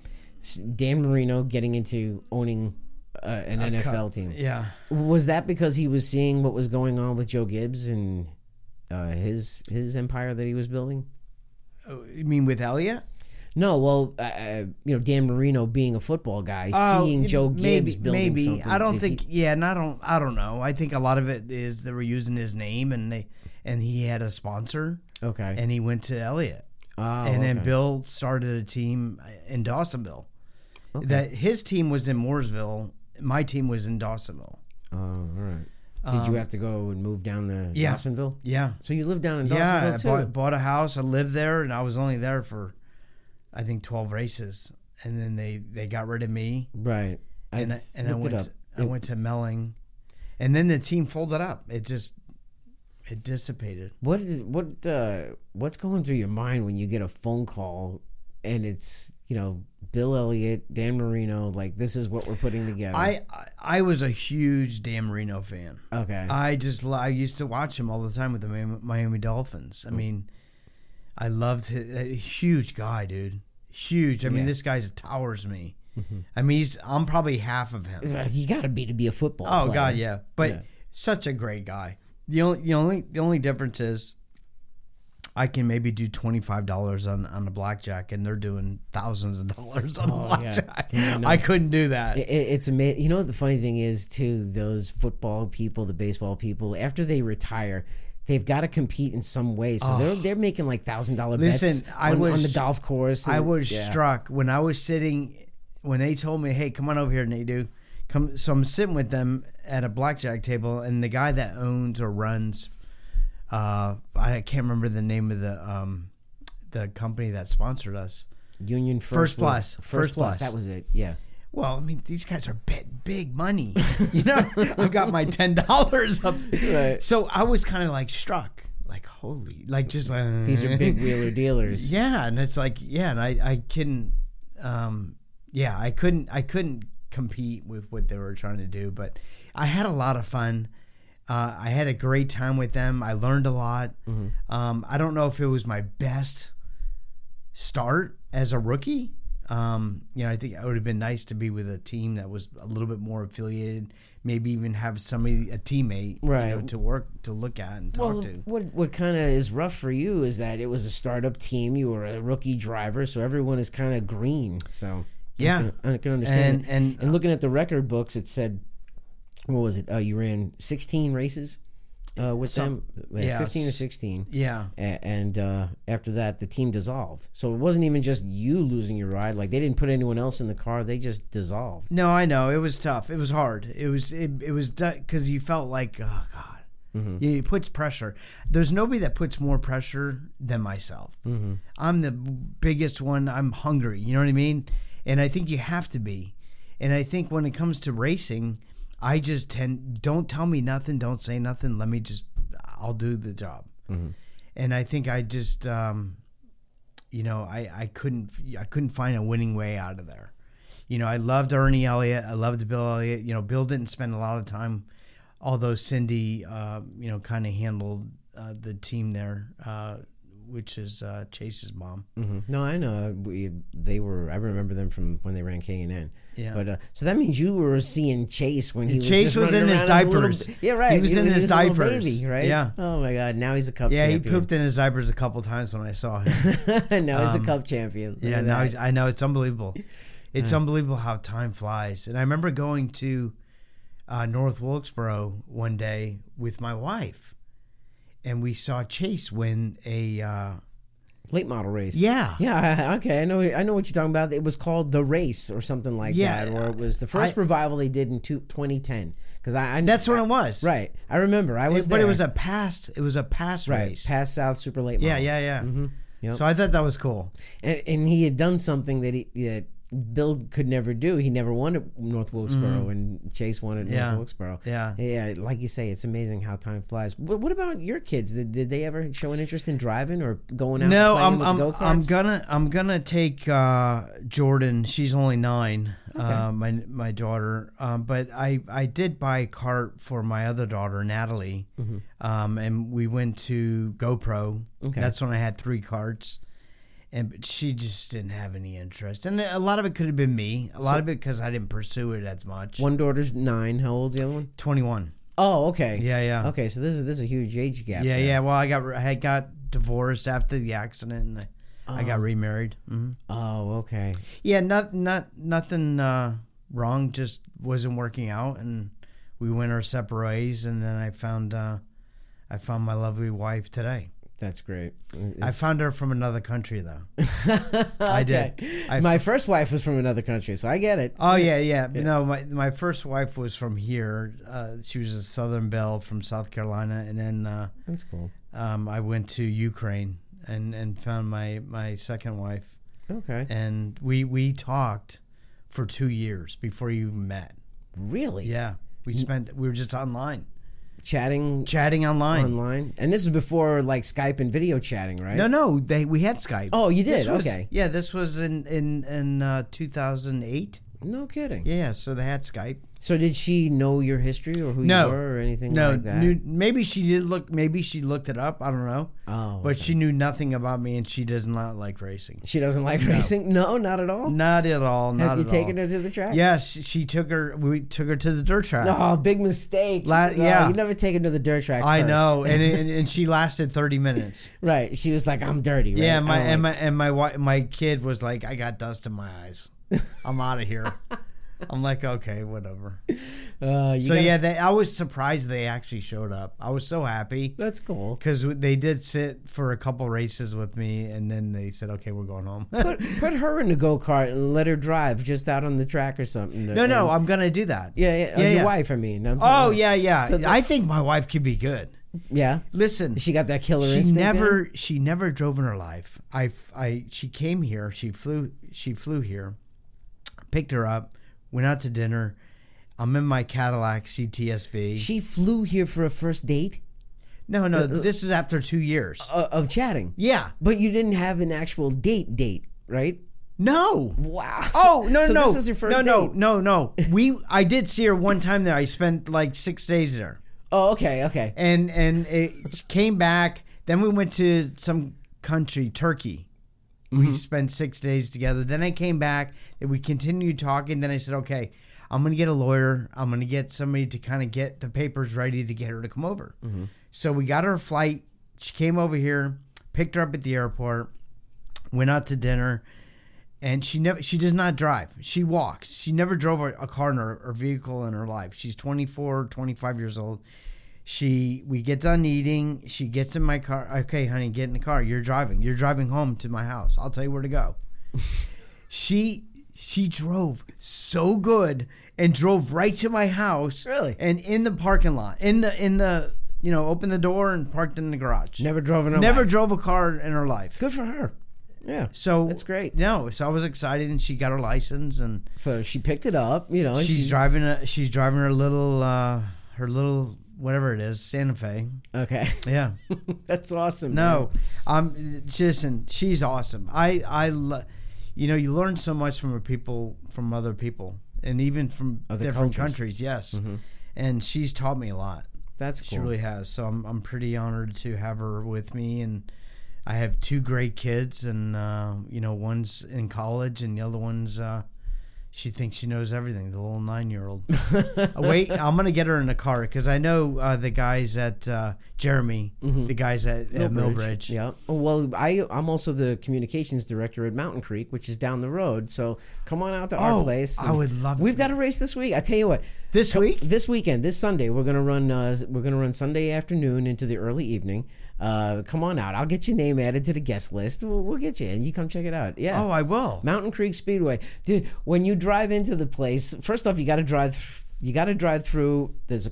Dan Marino getting into owning uh, an NFL Cup. team. Yeah. Was that because he was seeing what was going on with Joe Gibbs and uh, his his empire that he was building? Oh, You mean with Elliott? No, well, uh, uh, you know, Dan Marino being a football guy, Oh, seeing Joe Gibbs maybe, building maybe. something. I don't think. he- yeah, and I don't. I don't know. I think a lot of it is they were using his name, and they and he had a sponsor, okay. and he went to Elliott, oh, and then okay. Bill started a team in Dawsonville. Okay. That his team was in Mooresville. My team was in Dawsonville. Oh, all right. Did you have to go and move down to Um, yeah. Dawsonville? Yeah. So you lived down in Dawsonville Yeah, I too? bought, bought a house. I lived there, and I was only there for, I think, twelve races. and then they they got rid of me, Right. and I, and I went to, I went to Melling, and then the team folded up. It just it dissipated. What what uh, what's going through your mind when you get a phone call and it's you know Bill Elliott, Dan Marino, like this is what we're putting together. I I, I was a huge Dan Marino fan. okay. I just I used to watch him all the time with the Miami, Miami Dolphins. I mean, I loved his, a huge guy, dude. Huge. I mean, Yeah. this guy towers me. Mm-hmm. I mean, he's I'm probably half of him. you got to be to be a football. Oh player. God, yeah. But Yeah. such a great guy. The only the only the only difference is I can maybe do twenty five dollars on on a blackjack, and they're doing thousands of dollars on Oh, a blackjack. Yeah, I know. I couldn't do that. It, it's amazing. You know what the funny thing is too? Those football people, the baseball people, after they retire, they've got to compete in some way. So they're they're making like thousand dollar bets Oh. Listen, I on, on the golf course. I was yeah. struck when I was sitting when they told me, "Hey, come on over here, Nadeau." Come, so I'm sitting with them at a blackjack table, and the guy that owns or runs, uh, I can't remember the name of the um, the company that sponsored us. Union First First, Plus. First, First Plus. Plus. That was it. Yeah. Well, I mean, these guys are bet big money. You know, I've got my ten dollars up. Right. So I was kind of like struck, like holy, like just like These are big wheeler dealers. Yeah, and it's like yeah, and I I couldn't, um, yeah, I couldn't I couldn't compete with what they were trying to do, but I had a lot of fun. Uh, I had a great time with them. I learned a lot. Um, I don't know if it was my best start as a rookie. Um, you know, I think it would have been nice to be with a team that was a little bit more affiliated. Maybe even have somebody, a teammate, you know, Right. to work to look at and talk Well, to. what what kind of is rough for you is that it was a startup team. You were a rookie driver, so everyone is kind of green. So Yeah. I can, I can understand. And- and- and looking at the record books, it said, what was it? Uh, you ran sixteen races uh, with Some- them, Uh, fifteen or sixteen. Yeah, A- And uh, after that, the team dissolved. So it wasn't even just you losing your ride. Like they didn't put anyone else in the car. They just dissolved. No, I know it was tough. It was hard. It was it, it was because you felt like oh god, Mm-hmm. Yeah, it puts pressure. There's nobody that puts more pressure than myself. Mm-hmm. I'm the biggest one. I'm hungry. You know what I mean? And I think you have to be. And I think when it comes to racing, I just tend don't tell me nothing. Don't say nothing. Let me just I'll do the job. Mm-hmm. And I think I just um, you know I I couldn't I couldn't find a winning way out of there you know, I loved Ernie Elliott. I loved Bill Elliott. You know, Bill didn't spend a lot of time, although Cindy, uh, you know, kind of handled uh, the team there, uh, which is uh, Chase's mom. hmm No, I know. We, they were. I remember them from when they ran K and N. Yeah. But uh, so that means you were seeing Chase when he was Chase was in his little diapers. b- yeah, right. He was in when his diapers. baby, right? Yeah. Oh my God! Now he's a cup. Yeah, he pooped in his diapers a couple times when I saw him. now he's a Um, cup champion. Look yeah, now he's, I know it's unbelievable. It's unbelievable how time flies. And I remember going to uh, North Wilkesboro one day with my wife, and we saw Chase win a. Uh, late model race. yeah, Yeah, okay, I know. I know what you're talking about. It was called the race or something like Yeah, that, or it was the first I- revival they did in two, 2010. Because I, I That's what it was. Right, I remember. I was but there. it was a past. It was a past right race. PASS South Super Late. yeah, Models. yeah, yeah. Mm-hmm. Yep. So I thought that was cool. and, and he had done something that he that Bill could never do. He never won at North Wilkesboro, and Chase won at Mm-hmm. Yeah. North Wilkesboro. Yeah. yeah. Like you say, it's amazing how time flies. What, what about your kids? Did, did they ever show an interest in driving or going out? No, I'm I'm I'm gonna I'm gonna take uh, Jordan. She's only nine. Uh, my my daughter. Um, but I I did buy a cart for my other daughter Natalie. Um, and we went to GoPro. Okay. That's when I had three carts. And but she just didn't have any interest, and a lot of it could have been me. A lot of it because I didn't pursue it as much. One daughter's nine. How old's the other one? Twenty one. Oh, okay. Yeah, yeah. Okay, so this is this is a huge age gap. Yeah, there. yeah. Well, I got I got divorced after the accident, and I, I got remarried. hmm Oh, okay. Yeah, not not nothing uh, wrong. Just wasn't working out, and we went our separate ways. And then I found uh, I found my lovely wife today. That's great. I found her from another country, though. I did. I- My first wife was from another country, so I get it. Oh yeah, yeah. No, my my first wife was from here. Uh, she was a Southern Belle from South Carolina, and then uh, That's cool. um, I went to Ukraine and and found my my second wife. Okay. and we we talked for two years before you met. Really? Yeah, we spent we were just online Chatting chatting online. online, and this is before like Skype and video chatting, right? No, no, they we had Skype. Oh, you This did? was- Okay. Yeah, this was in in in uh, 2008. No kidding. Yeah, so they had Skype. So did she know your history or who No. you were or anything No, like that? knew, maybe she did look. Maybe she looked it up. I don't know. oh, But she knew nothing about me, and she does not like racing. she doesn't like racing. No, not at all. Not at all. Not Have you taken all. her to the track? Yes, she, she took her. We took her to the dirt track. Oh, big mistake. La- No, yeah. you never take her to the dirt track. I first. know, and, and and she lasted thirty minutes. Right. She was like, "I'm dirty." Right? Yeah, my and like, my and my wi- my kid was like, I got dust in my eyes. I'm out of here. I'm like, okay, whatever. uh, So gotta- yeah, they, I was surprised they actually showed up. I was so happy that's cool. because they did sit for a couple races with me, and then they said, okay, we're going home. Put put her in the go kart and let her drive just out on the track or something. no, no, I'm gonna do that. yeah, yeah, Yeah, your yeah. wife. I mean. I'm Oh yeah, yeah. So I think my wife could be good. yeah. Listen, She got that killer she instinct. in her? never she never drove in her life. I I she came here. She flew she flew here, picked her up, went out to dinner. I'm in my Cadillac CTSV. She flew here for a first date no, no, this is after two years. uh, of chatting, Yeah, but you didn't have an actual date date, right? no. Wow. Oh no so no This is your first no no date. no no. We I did see her one time there. I spent like six days there. Oh, okay, okay. and and it came back. Then we went to some country, Turkey. Mm-hmm. We spent six days together. Then I came back and we continued talking. Then I said, okay, I'm going to get a lawyer. I'm going to get somebody to kind of get the papers ready to get her to come over. Mm-hmm. So we got her flight. She came over here, picked her up at the airport, went out to dinner. And she never, she does not drive. She walks. She never drove a, a car in her, or vehicle in her life. She's 24, 25 years old. She, we get done eating. She gets in my car. Okay, honey, get in the car. You're driving. You're driving home to my house. I'll tell you where to go. she, she drove so good and drove right to my house. Really? And in the parking lot, in the, in the, you know, opened the door and parked in the garage. Never drove in her Never life. drove a car in her life. Good for her. Yeah. So That's great. No, so I was excited, and she got her license, and So she picked it up, you know. and she's, driving. A, she's driving her little, uh, her little whatever it is, Santa Fe. Okay. Yeah. That's awesome. No, I'm just listen, she's awesome. I, I, lo- you know, you learn so much from people, from other people, and even from Other different cultures. countries. Yes, and she's taught me a lot. That's She really has. So I'm, I'm pretty honored to have her with me, and I have two great kids, and uh, you know, one's in college, and the other one's. Uh, she thinks she knows everything. The little nine-year-old. Wait, I'm gonna get her in the car because I know uh, the guys at uh, Jeremy, the guys at, at Millbridge. Yeah. Oh, Well, I I'm also the communications director at Mountain Creek, which is down the road. So come on out to our Oh, place. I would love We've to. got a race this week. I tell you what. This co- week? this weekend, this Sunday, we're gonna run. Uh, we're gonna run Sunday afternoon into the early evening. Uh, come on out. I'll get your name added to the guest list. We'll, we'll get you, and you come check it out. Yeah. Oh, I will. Mountain Creek Speedway, dude. When you drive into the place, first off, you got to drive. th- You got to drive through. There's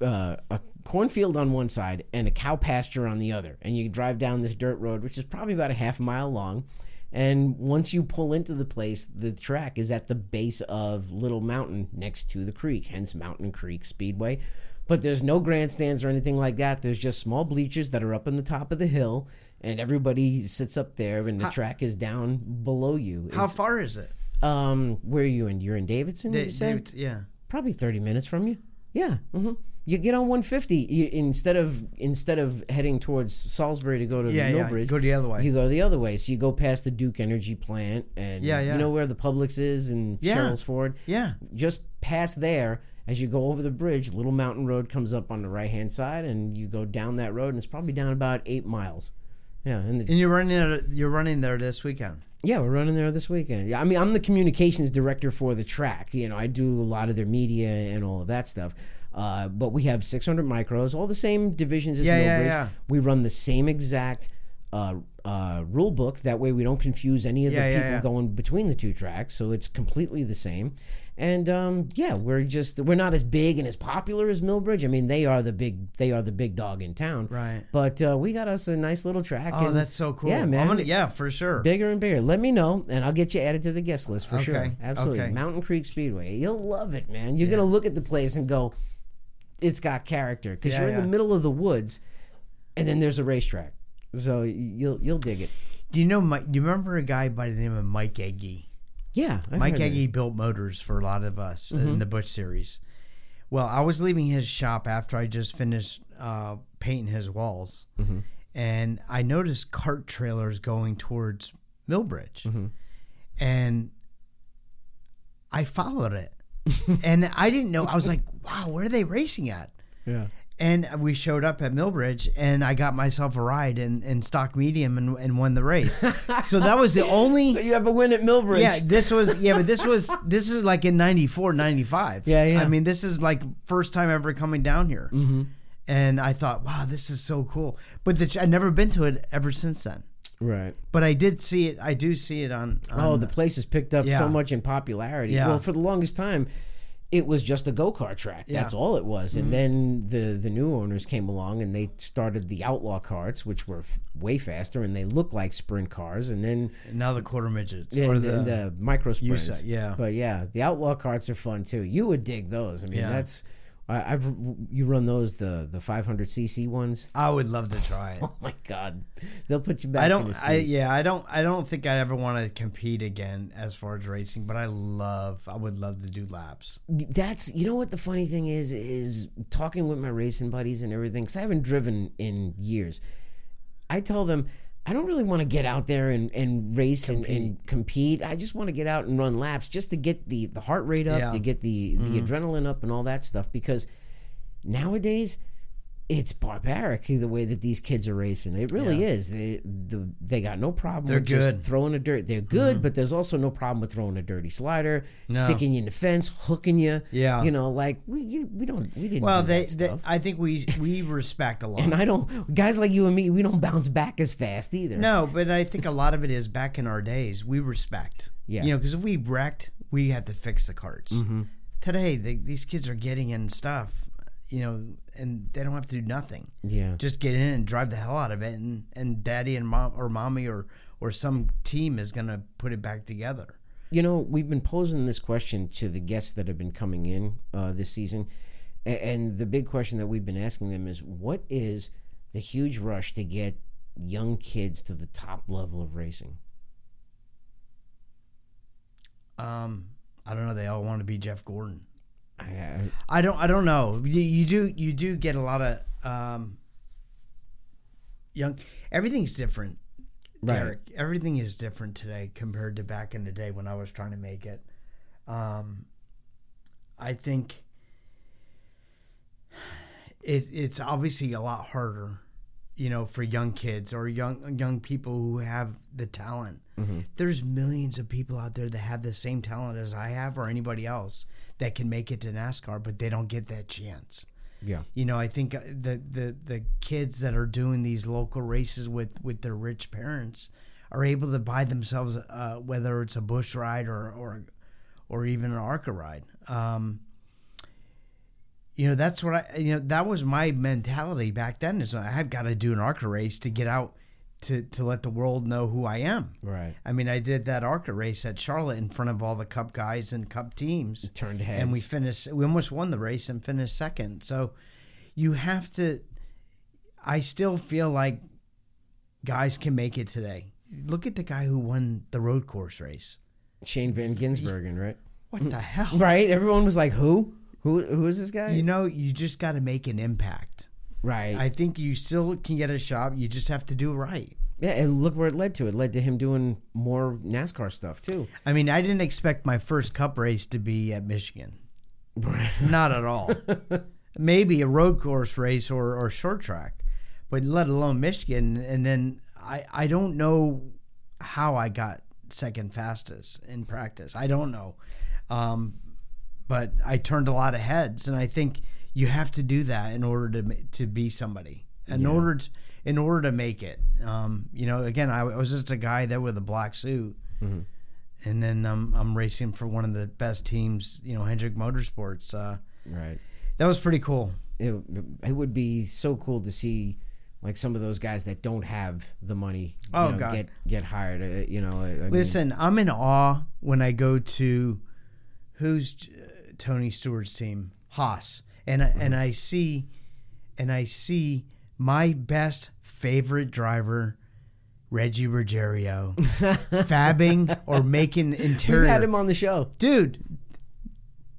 a, uh, a cornfield on one side and a cow pasture on the other, and you drive down this dirt road, which is probably about a half mile long. And once you pull into the place, the track is at the base of Little Mountain next to the creek, hence Mountain Creek Speedway. But there's no grandstands or anything like that. There's just small bleachers that are up on the top of the hill, and everybody sits up there, and the track is down below you. How far is it? um, where are you in? You're in Davidson. Da- you said David- yeah. probably thirty minutes from you. Yeah. hmm You get on 150 you, instead of instead of heading towards Salisbury to go to Yeah, the yeah. Millbridge. Go the other way. You go the other way. So you go past the Duke Energy plant, and Yeah, yeah. you know where the Publix is and Yeah. Sherrills Ford. Yeah. Just past there, as you go over the bridge, Little Mountain Road comes up on the right hand side, and you go down that road, and it's probably down about eight miles. Yeah, and the, And you're running. You're running there this weekend. yeah, we're running there this weekend. Yeah, I mean, I'm the communications director for the track. You know, I do a lot of their media and all of that stuff. Uh, but we have 600 micros, all the same divisions as Yeah, yeah, Millbridge. yeah. We run the same exact uh, uh, rule book. That way, we don't confuse any of the yeah, people yeah. going between the two tracks. So it's completely the same. And um, yeah, we're just we're not as big and as popular as Millbridge. I mean, they are the big they are the big dog in town. Right. But uh, we got us a nice little track. Oh, and that's so cool. Yeah, man. gonna- yeah, for sure. Bigger and bigger. Let me know, and I'll get you added to the guest list for sure. Absolutely. okay. Mountain Creek Speedway. You'll love it, man. You're gonna look at the place and go, "It's got character," because Yeah, you're in yeah. the middle of the woods, and then there's a racetrack. So you'll you'll dig it. Do you know? Mike, do you remember a guy by the name of Mike Eggy? Yeah, I've Mike heard of it. Eggy built motors for a lot of us in mm-hmm. the Busch series. Well, I was leaving his shop after I just finished uh, painting his walls, mm-hmm. and I noticed cart trailers going towards Millbridge, mm-hmm. and I followed it, and I didn't know. I was like, "Wow, where are they racing at?" Yeah. And we showed up at Millbridge, and I got myself a ride in, in stock medium and, and won the race. so that was the only So you have a win at Millbridge. yeah, this was yeah, but this was this is like in 94, 95. Yeah, yeah. I mean, this is like first time ever coming down here. Mm-hmm. And I thought, wow, this is so cool. But the, I've never been to it ever since then. Right. But I did see it. I do see it on. on Oh, the place has picked up Yeah. so much in popularity. Yeah. Well, for the longest time, it was just a go kart track. Yeah. Mm-hmm. That's all it was. And then the the new owners came along and they started the outlaw carts, which were f- way faster and they looked like sprint cars. And then now the quarter midgets yeah, or the, the, micro sprints. USAC, yeah. But yeah, the outlaw carts are fun too. You would dig those. I mean, Yeah. that's I, I've you run those the the 500 cc ones. I would love to try it. Oh my god, they'll put you back. I don't. I yeah. I don't. I don't think I ever want to compete again as far as racing. But I love. I would love to do laps. that's you know what the funny thing is is talking with my racing buddies and everything because i haven't driven in years i tell them i don't really want to get out there and, and race and, and compete. i just want to get out and run laps just to get the, the heart rate up Yeah. to get the, the mm-hmm. adrenaline up and all that stuff because nowadays it's barbaric the way that these kids are racing. It really Yeah. is. They the, they got no problem They're with good. Mm-hmm. throwing a dirt. They're good, but there's also no problem with throwing a dirty slider, No. sticking you in the fence, hooking you. Yeah. you know, like we you, we don't we didn't. Well, do they, they. I think we we respect a lot. and I don't. Guys like you and me, we don't bounce back as fast either. No, but I think a lot of it is back in our days. We respect. Yeah. You know, because if we wrecked, we had to fix the carts. Mm-hmm. Today, they, these kids are getting in stuff, you know, and they don't have to do nothing. Yeah. Just get in and drive the hell out of it, and, and daddy and mom or mommy or or some team is gonna put it back together. You know, we've been posing this question to the guests that have been coming in uh, this season, A- and the big question that we've been asking them is, what is the huge rush to get young kids to the top level of racing? Um, I don't know. They all want to be Jeff Gordon. I, I, don't. I don't know. You, you do. You do get a lot of um, young. Everything's different, Right. Derek. Everything is different today compared to back in the day when I was trying to make it. Um, I think it, it's obviously a lot harder, you know, for young kids or young young people who have the talent. There's millions of people out there that have the same talent as I have or anybody else that can make it to NASCAR, but they don't get that chance. yeah. You know, I think uh, the the the kids that are doing these local races with with their rich parents are able to buy themselves uh, whether it's a Busch ride or or or even an ARCA ride. Um, you know, that's what I you know that was my mentality back then. Is I've got to do an ARCA race to get out to to let the world know who I am. Right. I mean, I did that ARCA race at Charlotte in front of all the Cup guys and Cup teams Turned heads. and we finished we almost won the race and finished second so you have to i still feel like guys can make it today look at the guy who won the road course race Shane Van Gisbergen, right? what the hell Right. Everyone was like, "Who? Who? Who is this guy?" you know you just got to make an impact right. i think you still can get a shot you just have to do it right yeah, and look where it led to. It led to him doing more NASCAR stuff too. i mean i didn't expect my first cup race to be at michigan not at all maybe a road course race or, or short track, but let alone Michigan. And then I, I don't know how I got second fastest in practice. I don't know. Um, but I turned a lot of heads, and I think you have to do that in order to to be somebody. In order to, in order to make it. Um, you know, again, I, I was just a guy there with a black suit, and then um, I'm racing for one of the best teams. You know, Hendrick Motorsports. Uh, Right. that was pretty cool. It, it would be so cool to see like some of those guys that don't have the money. you Oh, know, God. get get hired. uh, You know, I, I mean, Listen, I'm in awe when I go to who's uh, Tony Stewart's team, Haas, and I and I see and I see my best favorite driver, Reggie Ruggiero, fabbing or making interior. we had him on the show. dude,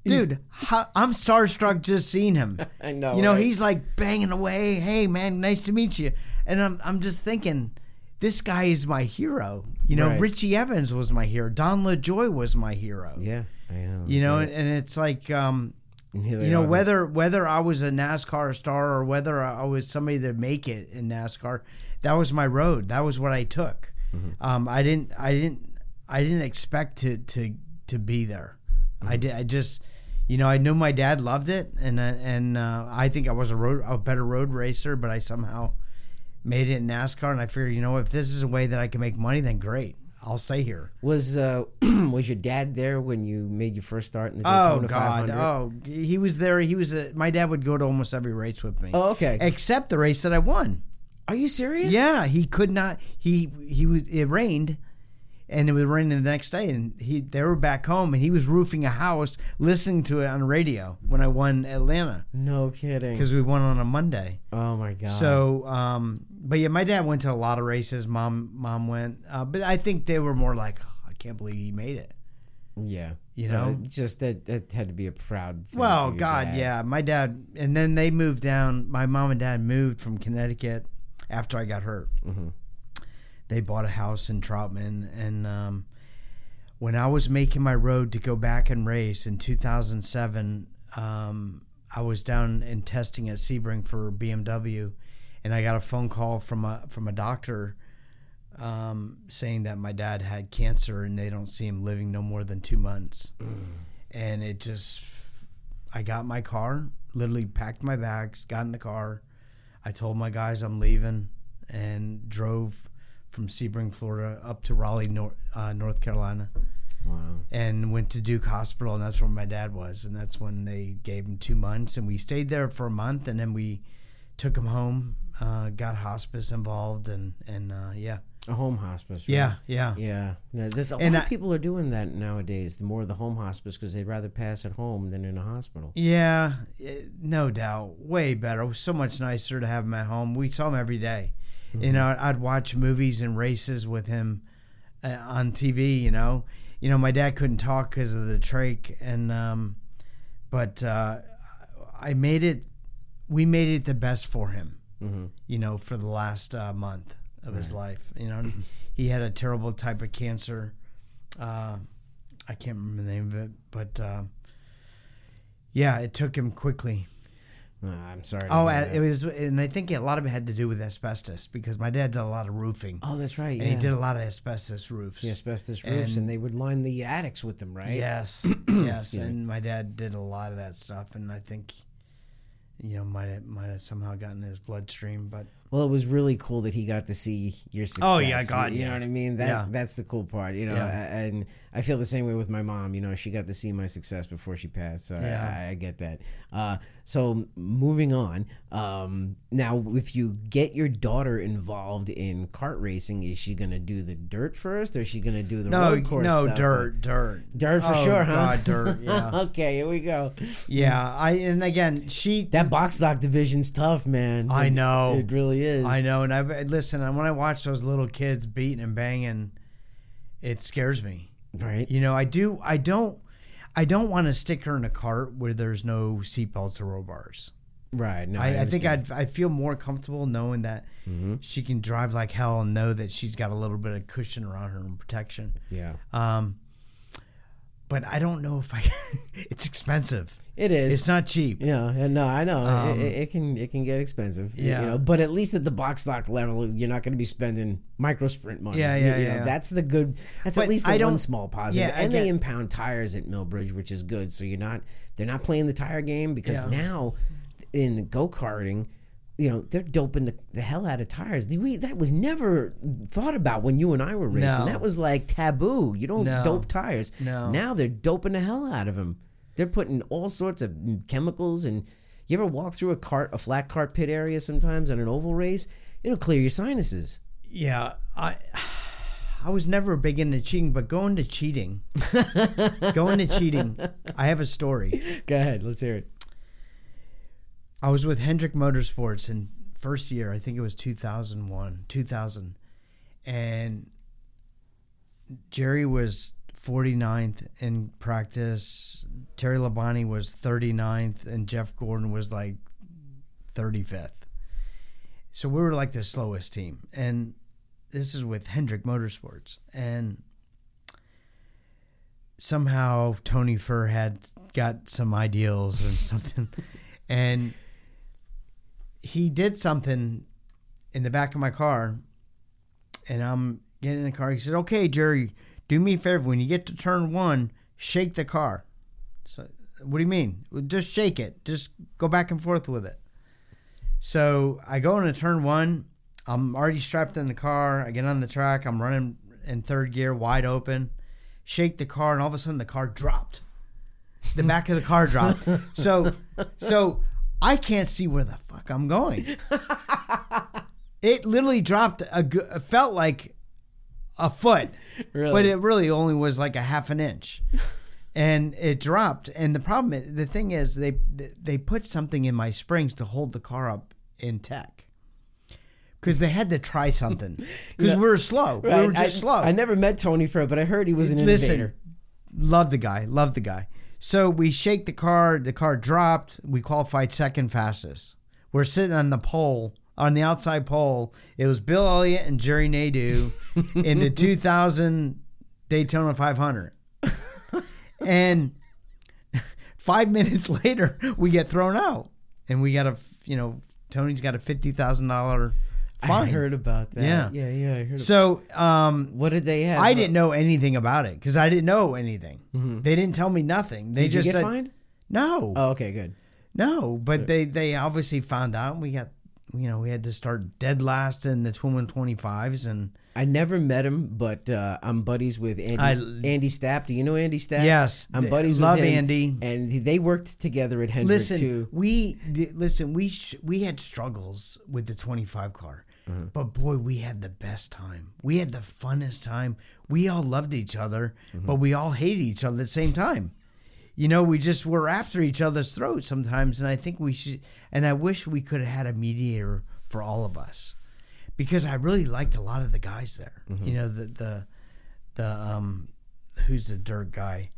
dude, how, I'm starstruck just seeing him. I know, You know, right? he's like banging away. Hey, man, nice to meet you. And I'm, I'm just thinking, this guy is my hero. You know, Right. Richie Evans was my hero. Don LaJoie was my hero. Yeah, I know. You know, and, and it's like, um, And here they you know, are. whether whether I was a NASCAR star or whether I was somebody to make it in NASCAR, that was my road. That was what I took. Um, I didn't, I didn't, I didn't expect to to to be there. I did. I just, you know, I knew my dad loved it, and uh, and uh, I think I was a road a better road racer, but I somehow made it in NASCAR, and I figured, you know, if this is a way that I can make money, then great, I'll stay here. was uh, was your dad there when you made your first start in the Oh Daytona God! 500? Oh, he was there. He was. A, my dad would go to almost every race with me. Oh, okay. Except the race that I won. Are you serious? Yeah, he could not. He he was. It rained, and it was raining the next day, and he they were back home, and he was roofing a house, listening to it on the radio when I won Atlanta No kidding. because we won on a Monday. Oh my god. So, um, but yeah, my dad went to a lot of races. Mom, mom went, uh, but I think they were more like, "Oh, I can't believe he made it. yeah, You know? Uh, just that that had to be a proud. Thing Well, God, dad. yeah. My dad, and then they moved down. My mom and dad moved from Connecticut after I got hurt. Mm-hmm. They bought a house in Troutman, and um, when I was making my road to go back and race in 2007, um, I was down in testing at Sebring for BMW, and I got a phone call from a from a doctor um, saying that my dad had cancer and they don't see him living no more than two months. And it just, I got my car, literally packed my bags, got in the car. I told my guys I'm leaving and drove from Sebring, Florida, up to Raleigh, North, uh, North Carolina, Wow. and went to Duke Hospital, and that's where my dad was, and that's when they gave him two months, and we stayed there for a month, and then we took him home, uh, got hospice involved, and and uh, yeah, A home hospice. Right? yeah, yeah, Yeah. No, there's a And lot I- of people are doing that nowadays. The more the home hospice because they'd rather pass at home than in a hospital. Yeah, eh, no doubt. Way better. It was so much nicer to have him at home. We saw him every day. You know, I'd watch movies and races with him uh, on TV. You know, you know, my dad couldn't talk because of the trach, and um, but uh, I made it. We made it the best for him. Mm-hmm. You know, for the last uh, month of his life. You know, he had a terrible type of cancer. Uh, I can't remember the name of it, but. Uh, yeah, it took him quickly. Uh, I'm sorry. Oh, it was, and I think a lot of it had to do with asbestos because my dad did a lot of roofing, Oh, that's right. and he did a lot of asbestos roofs. the asbestos roofs, and, And- they would line the attics with them, right? Yes, yes, and my dad did a lot of that stuff, and I think, you know, might have might have somehow gotten his bloodstream, but Well, it was really cool that he got to see your success. Oh, yeah, God, you know yeah. what I mean. That Yeah. that's the cool part, you know. Yeah. And I feel the same way with my mom. You know, she got to see my success before she passed, so. I, I get that. Uh, so moving on. Um, now, if you get your daughter involved in kart racing, is she going to do the dirt first, or is she going to do the no, road course? no stuff? dirt, dirt, Dirt for Oh, sure, huh? God, dirt, yeah, okay, here we go. yeah. I and again, she That box stock division's tough, man. I It- know. It really is. I know, and I listen. And when I watch those little kids beating and banging, it scares me. Right? You know, I do. I don't. I don't want to stick her in a cart where there's no seatbelts or roll bars. Right. No, I, I think. I'd I'd feel more comfortable knowing that Mm-hmm. she can drive like hell and know that she's got a little bit of cushion around her and protection. Yeah. Um, but I don't know if I. it's expensive. It is. It's not cheap. Yeah, yeah, no, I know Um, it, it, can it can get expensive. Yeah. you know, but at least at the box stock level, you're not going to be spending micro sprint money. Yeah, yeah, you yeah, know, yeah. That's the good. That's But at least I the one don't- small positive. yeah, I and they impound tires at Millbridge, which is good. So you're not they're not playing the tire game because Yeah. now in the go karting, you know, they're doping the, the hell out of tires. We, that was never thought about when you and I were racing. No. That was like taboo. You don't No. dope tires. No. Now they're doping the hell out of them. They're putting all sorts of chemicals and you ever walk through a cart, a flat cart pit area sometimes on an oval race? It'll clear your sinuses. Yeah, I I was never big into cheating, but going to cheating, going to cheating, I have a story. Go ahead, let's hear it. I was with Hendrick Motorsports in first year, I think it was 2001, 2000. And Jerry was 49th in practice. Terry Labonte was 39th and Jeff Gordon was like 35th. So we were like the slowest team. And this is with Hendrick Motorsports. And somehow Tony Furr had got some ideals or something. and he did something in the back of my car, and I'm getting in the car. He said, "Okay, Jerry, do me a favor. When you get to turn one, shake the car." So, what do you mean? Just shake it. Just go back and forth with it. So I go into turn one. I'm already strapped in the car. I get on the track. I'm running in third gear, wide open. Shake the car, and all of a sudden the car dropped. The back of the car dropped. So, so I can't see where the fuck I'm going. It literally dropped a It felt like a foot, Really? but it really only was like a half an inch, and it dropped. And the problem, is, the thing is, they they put something in my springs to hold the car up in tech. Because they had to try something. Because we were slow. We were just I, slow. I never met Tony Furr, but I heard he was an Listen, innovator. love the guy, love the guy. So we shake the car, the car dropped. We qualified second fastest. We're sitting on the pole, on the outside pole. It was Bill Elliott and Jerry Nadeau in the 2000 Daytona 500. and five minutes later, we get thrown out, and we got a, you know, Tony's got a fifty thousand dollar I heard about that. Yeah. yeah, yeah. I heard. So, um, what did they have? I didn't know anything about it because I didn't know anything. They didn't tell me nothing. They Did you just get said fined? no, Oh, okay, good. no. But they they obviously found out. and We got you know we had to start dead last in the twin one twenty fives and I never met him, but uh, I'm buddies with Andy. I- Andy Stapp. Do you know Andy Stapp? Yes, I'm buddies love with him, Andy. and they worked together at Hendrick listen too. we listen we sh- we had struggles with the twenty five car. Mm-hmm. But boy, we had the best time. We had the funnest time. We all loved each other, Mm-hmm. but we all hated each other at the same time. You know, we just were after each other's throats sometimes, and I think we should. And I wish we could have had a mediator for all of us, because I really liked a lot of the guys there. Mm-hmm. You know, the the the um, who's the dirt guy,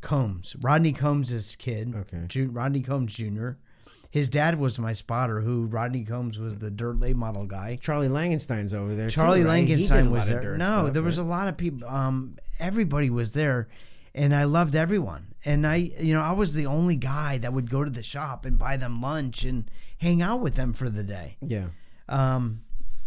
Combs, Rodney Combs' kid, Okay. Rodney Combs Jr. His dad was my spotter, who Rodney Combs was the dirt late model guy. Charlie Langenstein's over there. Charlie too, right? Langenstein was there. No, stuff, there was right? a lot of people. Um, everybody was there, and I loved everyone. And I, you know, I was the only guy that would go to the shop and buy them lunch and hang out with them for the day. Yeah. Um,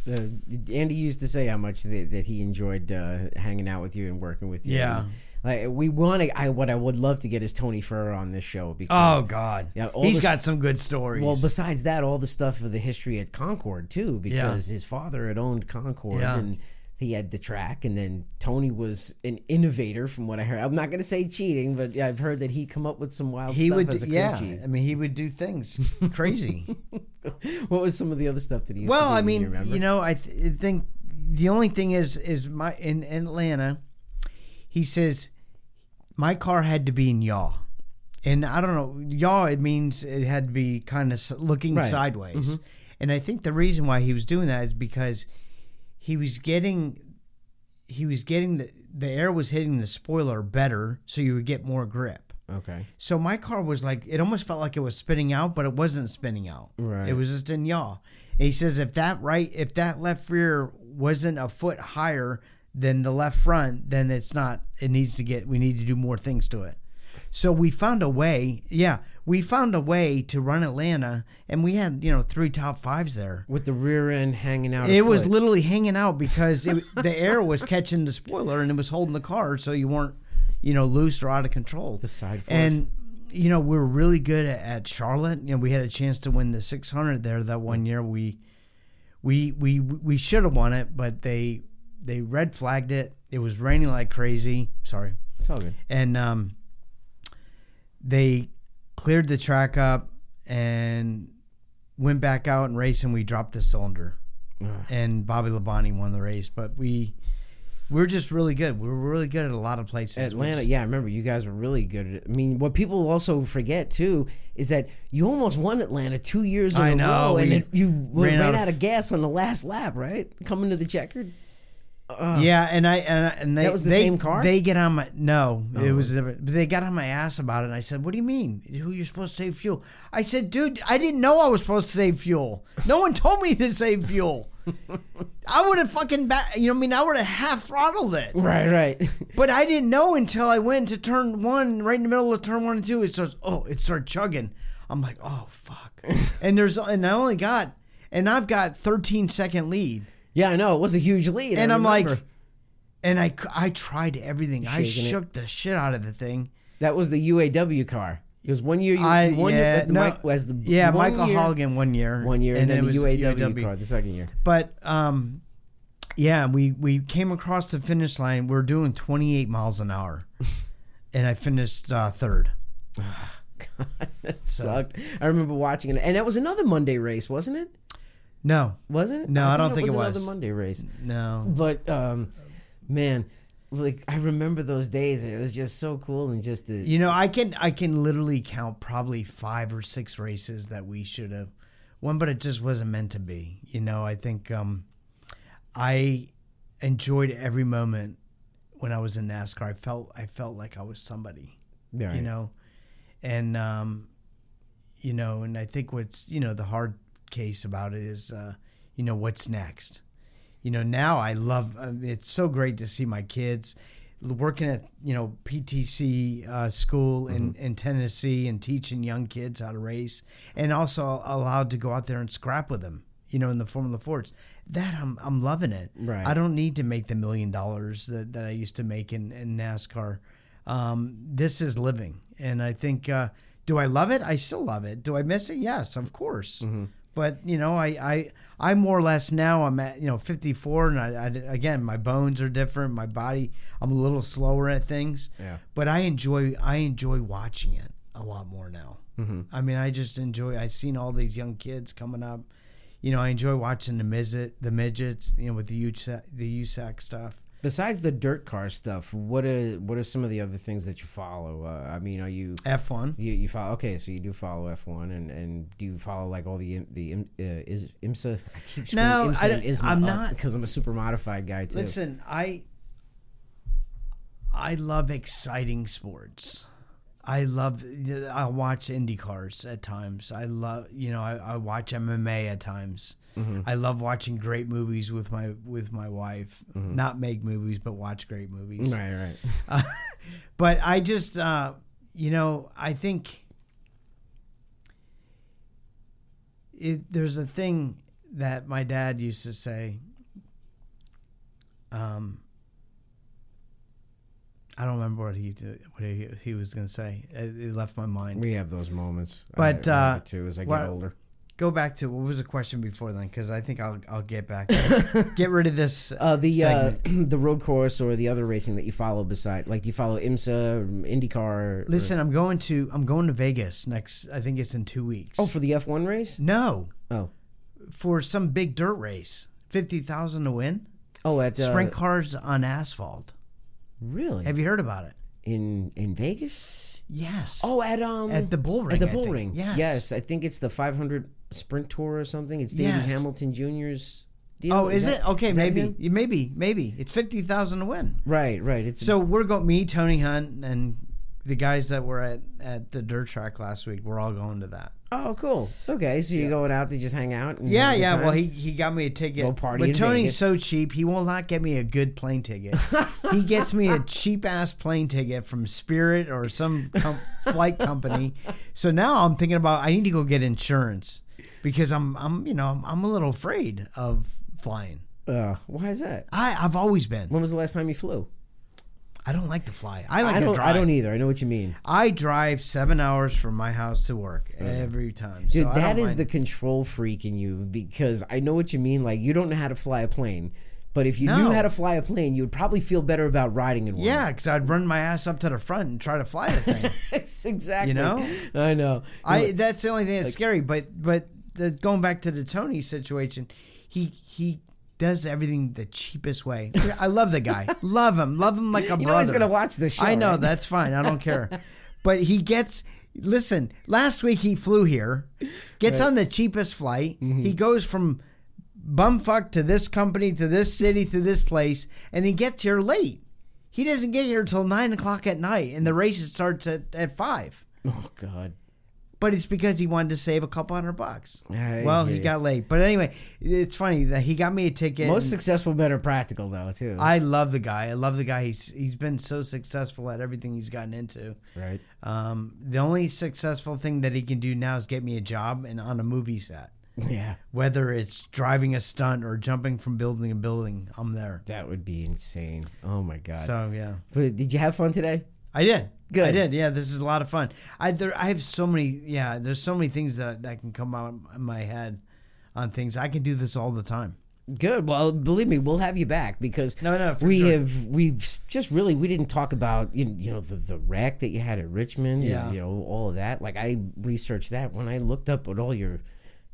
Uh, Andy used to say how much that, that he enjoyed uh, hanging out with you and working with you. Yeah. And, like we want to. I what I would love to get is Tony Furr on this show because oh God, Yeah, all he's this- got some good stories. Well, besides that, all the stuff of the history at Concord too, because his father had owned Concord Yeah. and he had the track, and then Tony was an innovator, from what I heard. I'm not going to say cheating, but I've heard that he come up with some wild he stuff would, as a yeah. I mean, he would do things crazy. What was some of the other stuff that he? Well, I mean, you, you know, I th- think the only thing is, is my in, in Atlanta, he says my car had to be in yaw. And I don't know, yaw, it means it had to be kind of looking Right. Mm-hmm. sideways. And I think the reason why he was doing that is because he was getting, he was getting the, the air was hitting the spoiler better, so you would get more grip. okay, So my car was like it almost felt like it was spinning out, but it wasn't spinning out. Right. It was just in yaw. And he says if that right if that left rear wasn't a foot higher than the left front, then it's not it needs to get we need to do more things to it. So we found a way, yeah, we found a way to run Atlanta and we had, you know, three top fives there. with the rear end hanging out. It was literally hanging out because it, the air was catching the spoiler and it was holding the car so you weren't, you know, loose or out of control. The side force. And you know, we were really good at, at Charlotte. You know, we had a chance to win the 600 there that one year. We we we we should have won it, but they they red flagged it. It was raining like crazy. Sorry, It's all good. and um, they cleared the track up and went back out and raced, and we dropped the cylinder. Ugh. And Bobby Labonte won the race, but we we were just really good. We were really good at a lot of places. Atlanta, yeah, I remember you guys were really good at. I mean, what people also forget too is that you almost won Atlanta two years in I a know, row, and it, you ran, ran out out, of gas on the last lap, right? Coming to the checkered. Uh, Yeah, and I and, I- and they That was the they, same car? They get on my no, it Oh. was different. But they got on my ass about it. And I said, "What do you mean? Who you're supposed to save fuel?" I said, "Dude, I didn't know I was supposed to save fuel. No one told me to save fuel. I would have fucking back. You know, what I mean, I would have half throttled it, Right, right. but I didn't know until I went to turn one, right in the middle of turn one and two. It starts. Oh, it started chugging. I'm like, oh fuck. and there's and I only got and I've got 13 second lead. Yeah, I know it was a huge lead. And I'm like, remember. and I tried everything. I Shaking it. shook the shit out of the thing. that was the UAW car. It was one year. You, I one yeah, year, the no, Mike, the yeah, Michael year, Holigan one year, one year, and, then the was UAW, car the second year. But um, yeah, we we came across the finish line. We are doing 28 miles an hour, and I finished uh, third. that sucked. I remember watching it, and that was another Monday race, wasn't it? No, Wasn't it? No, I thought don't think it was was. another Monday race. no. But um, man, like I remember those days. It was just so cool, and just the You know, I can I can literally count probably five or six races that we should have won, but it just wasn't meant to be. You know, I think um, I enjoyed every moment when I was in NASCAR. I felt I felt like I was somebody. Yeah, You know, and um, you know, and I think what's you know the hard case about it is uh, you know what's next. You know, now I love. uh, It's so great to see my kids working at you know PTC uh, school in, in Tennessee and teaching young kids how to race, and also allowed to go out there and scrap with them. You know, in the Formula Fords. That I'm I'm loving it. Right. I don't need to make the million dollars that, that I used to make in, in NASCAR. Um, this is living, and I think. Uh, do I love it? I still love it. Do I miss it? Yes, of course. But you know, I, I I more or less now I'm at you know 54, and I, I again my bones are different. My body I'm a little slower at things. Yeah. But I enjoy I enjoy watching it a lot more now. Mm-hmm. I mean, I just enjoy. I've seen all these young kids coming up. You know, I enjoy watching the midget, the midgets. You know, with the USAC, the USAC stuff. Besides the dirt car stuff, what are what are some of the other things that you follow? Uh, I mean, are you F1. you, you follow? Okay, so you do follow F one, and and do you follow like all the the uh, is IMSA? I No, IMSA I don't- ISMA I'm not- because I'm a super modified guy too. Listen, I I love exciting sports. I love. I watch Indy cars at times. I love. You know, I, I watch MMA at times. I love watching great movies with my with my wife. Not make movies, but watch great movies. Right, right. Uh, but I just, uh, you know, I think it, there's a thing that my dad used to say. Um, I don't remember what he what he, he was going to say. It, it left my mind. We have those moments. But, I uh, too as I get what- older. Go back to what was the question before then, because I think I'll I'll get back. get rid of this. Uh, the uh, the road course or the other racing that you follow beside, like do you follow IMSA, or IndyCar? or- Listen, I'm going to I'm going to Vegas next. I think it's in two weeks. oh, for the F one race? no, Oh, for some big dirt race. Fifty thousand to win. oh, at uh, Sprint cars on asphalt. Really? Have you heard about it? in in Vegas? Yes. Oh, at um At the bull ring, At the bull ring. Yes. Yes, I think it's the 500 Sprint Tour or something. It's David Yes. Hamilton Jr.'s deal. oh, is, that- it? Okay, is maybe, maybe, maybe. It's fifty thousand to win. Right, right. It's So we're going. Me, Tony Hunt, and the guys that were at at the dirt track last week. We're all going to that. oh, cool. Okay, so you're going out to just hang out. And Yeah, a yeah. time? Well, he he got me a ticket. Go party but Tony's Vegas. so cheap, he will not get me a good plane ticket. he gets me a cheap ass plane ticket from Spirit or some com- flight company. So now I'm thinking about I need to go get insurance because I'm I'm you know I'm, I'm a little afraid of flying. Uh, why is that? I I've always been. When was the last time you flew? I don't like to fly. I like I to don't. drive. I don't either. I know what you mean. I drive seven hours from my house to work every time. Dude, so that is mind- the control freak in you because I know what you mean. Like you don't know how to fly a plane, but if you knew how to fly a plane, you would probably feel better about riding in one. yeah, because I'd run my ass up to the front and try to fly the thing. exactly. You know? I know. I that's the only thing that's scary. But but the, going back to the Tony situation, he he does everything the cheapest way. I love the guy. love him. Love him like a you brother. know he's gonna watch this show. I know right? that's fine. I don't care. but he gets listen. Last week he flew here, gets on the cheapest flight. Mm-hmm. He goes from bumfuck to this company to this city to this place, and he gets here late. He doesn't get here till nine o'clock at night, and the race starts at, at five. Oh God. But it's because he wanted to save a couple hundred bucks. I well, he got late. But anyway, it's funny that he got me a ticket. Most successful men are practical though too. I love the guy. I love the guy. He's he's been so successful at everything he's gotten into. right. Um, the only successful thing that he can do now is get me a job and on a movie set. Yeah. Whether it's driving a stunt or jumping from building to building, I'm there. That would be insane. Oh my God. So yeah, but did you have fun today? I did. Good. I did. Yeah, this is a lot of fun. I there, I have so many. Yeah, there's so many things that that can come out in my head on things. I can do this all the time. Good. Well, believe me, we'll have you back because No, no, we sure. have we've just really we didn't talk about you you know the the wreck that you had at Richmond. and, Yeah. you know all of that. Like I researched that when I looked up at all your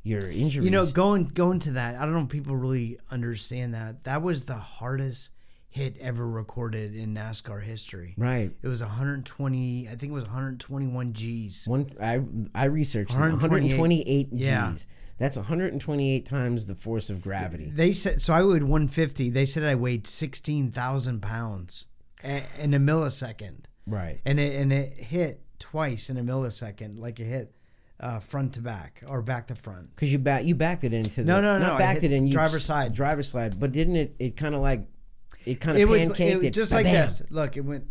your injuries. You know, going going to that, I don't know if people really understand that. That was the hardest hit ever recorded in NASCAR history. right. It was 120, I think it was 121 Gs. One I I researched it, 128. 128 Yeah. G's. That's 128 times the force of gravity. They said so. I weighed 150. They said I weighed 16,000 pounds a- in a millisecond, Right. and it and it hit twice in a millisecond, like it hit uh, front to back or back to front. Because you back you backed it into the No, no, no, backed hit it in you driver's side. driver's side but didn't it it kind of like it kind of was, pancaked it was it just like Ba-bam. this. Look, it went.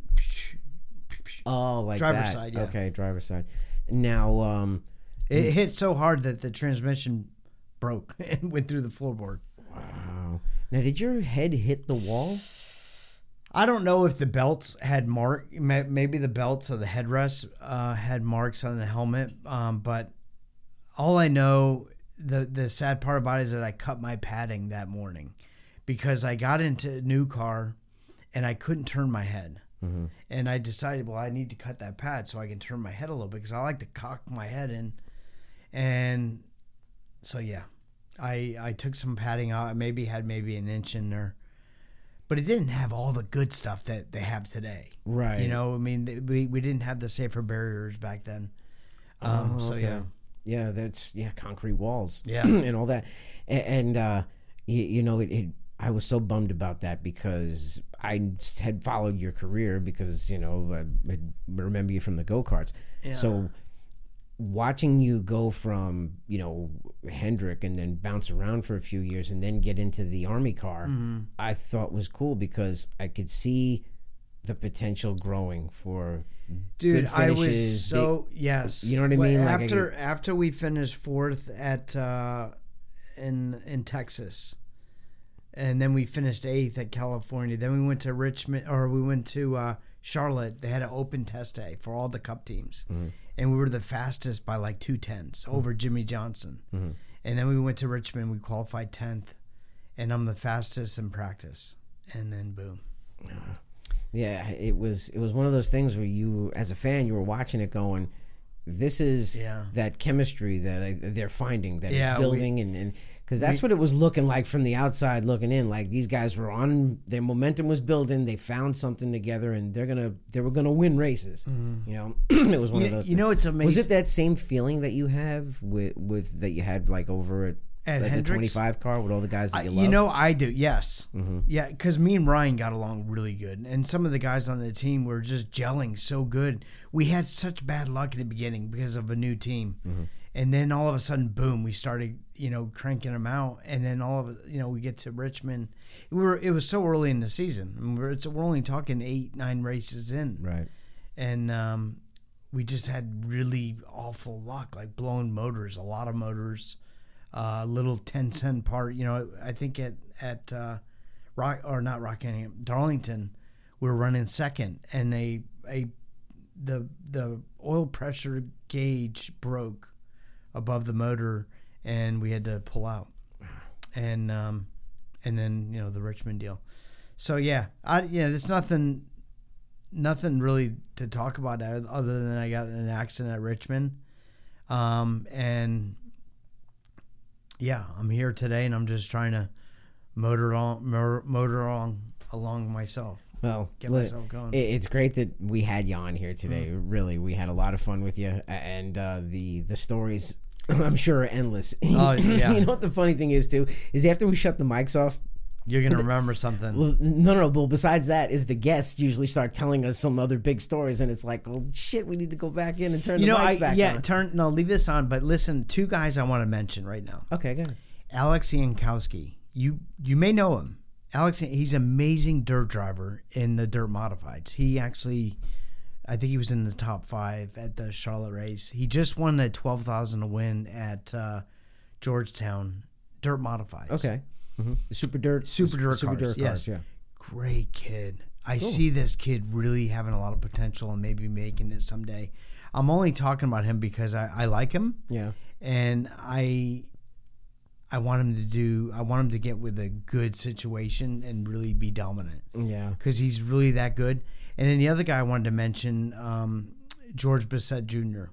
oh like Driver's that. side, yeah. okay driver's side now um It hit so hard that the transmission broke and went through the floorboard. wow now did your head hit the wall I don't know if the belts had mark. Maybe the belts of the headrest uh, had marks on the helmet. Um, but all I know, the the sad part about it is that I cut my padding that morning because I got into a new car and I couldn't turn my head. And I decided, well, I need to cut that pad so I can turn my head a little bit because I like to cock my head in. And so yeah, I I took some padding out. I maybe had maybe an inch in there but it didn't have all the good stuff that they have today. Right. You know, I mean, we, we didn't have the safer barriers back then. Um, Oh, so okay. yeah, yeah that's yeah concrete walls Yeah. and all that and, and uh you, you know it, it i was so bummed about that because i had followed your career because you know i remember you from the go-karts so watching you go from you know hendrick and then bounce around for a few years and then get into the army car Mm-hmm. i thought was cool because i could see the potential growing for dude, I was so yes. You know what I mean? Like, I after after we finished fourth at uh, in in Texas, and then we finished eighth at California. Then we went to Richmond, or we went to uh, Charlotte. They had an open test day for all the Cup teams, Mm-hmm. and we were the fastest by like two tenths over Jimmie Johnson. Mm-hmm. And then we went to Richmond. We qualified tenth, and I'm the fastest in practice. And then boom. Yeah, it was it was one of those things where you, as a fan, you were watching it going, "This is Yeah. that chemistry that I, they're finding that is Yeah, we- building," and and because that's what it was looking like from the outside looking in. Like these guys were on their momentum was building. They found something together, and they're gonna they were gonna win races. You know, it was one Mm-hmm. You, of those. you know, it's amazing. was it that same feeling that you have with with that you had like over at, like, the twenty five car with all the guys that you you, love? Mm-hmm. know, I do. Yes, yeah, because me and Ryan got along really good, and some of the guys on the team were just gelling so good. We had such bad luck in the beginning because of a new team, Mm-hmm. And then all of a sudden, boom, we started, you know, cranking them out, and then all of you know, we get to Richmond. We were it was so early in the season. I mean, we're, it's, we're only talking eight, nine races in, right. and um, we just had really awful luck, like blown motors, a lot of motors, uh, little ten cent part. You know, I think at at uh, Rock or not Rockingham, Darlington, we were running second, and a a the the oil pressure gauge broke above the motor, and we had to pull out, and um, and then you know the Richmond deal. So yeah, I yeah, there's nothing nothing really to talk about other than I got in an accident at Richmond, um, and yeah, I'm here today, and I'm just trying to motor on motor on along myself. Well, get myself going. It's great that we had you on here today. Mm. Really, we had a lot of fun with you, and uh, the the stories I'm sure are endless. Oh yeah. you know what the funny thing is too is after we shut the mics off, you're gonna remember something. Well, no, no. Well, besides that, is the guests usually start telling us some other big stories, and it's like, well, shit, we need to go back in and turn you the know, mics I, back yeah, on. turn no, leave this on. But listen, two guys I want to mention right now. Okay, good. Alex Yankowski, you you may know him. Alex, he's an amazing dirt driver in the dirt modifieds. He actually, I think he was in the top five at the Charlotte race. He just won the twelve thousand to win at uh, Georgetown dirt modifieds. Okay, mm-hmm. the super dirt, super dirt, super cars. dirt yes. yeah. Great kid. I cool. see this kid really having a lot of potential and maybe making it someday. I'm only talking about him because I, I like him. Yeah. And I I want him to do. I want him to get with a good situation and really be dominant. Yeah, because he's really that good. And then the other guy I wanted to mention, um, George Bessette Jr.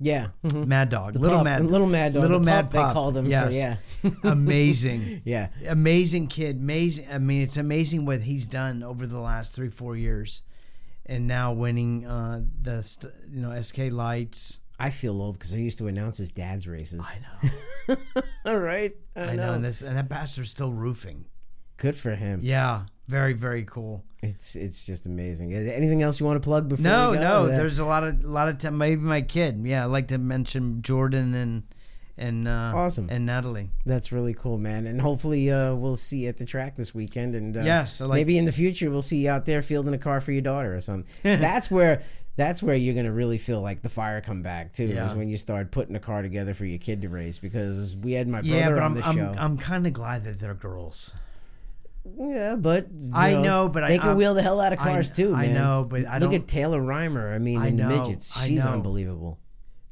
Yeah, mm-hmm. Mad Dog, the little pup, Mad, little Mad Dog, little the Mad pup, They call them. Yes. For, yeah, amazing. yeah, amazing kid. Amazing. I mean, it's amazing what he's done over the last three, four years, and now winning uh, the you know SK Lights. I feel old because I used to announce his dad's races. I know. All right. I, I know. know. And, this, and that bastard's still roofing. Good for him. Yeah. Very, very cool. It's it's just amazing. Anything else you want to plug before? No, no. There's a lot of a lot of time. Maybe my kid. Yeah, I like to mention Jordan and and uh, awesome and Natalie. That's really cool, man. And hopefully uh, we'll see you at the track this weekend. And uh, yes, like maybe in the future we'll see you out there fielding a car for your daughter or something. that's where that's where you're gonna really feel like the fire come back too. Yeah. Is when you start putting a car together for your kid to race. Because we had my brother yeah, but on I'm, the I'm, show. I'm kind of glad that they're girls. Yeah, but I know, know, but they I, can I'm, wheel the hell out of cars I, too. Man. I know, but I look don't, at Taylor Reimer. I mean, I in know, midgets, she's unbelievable.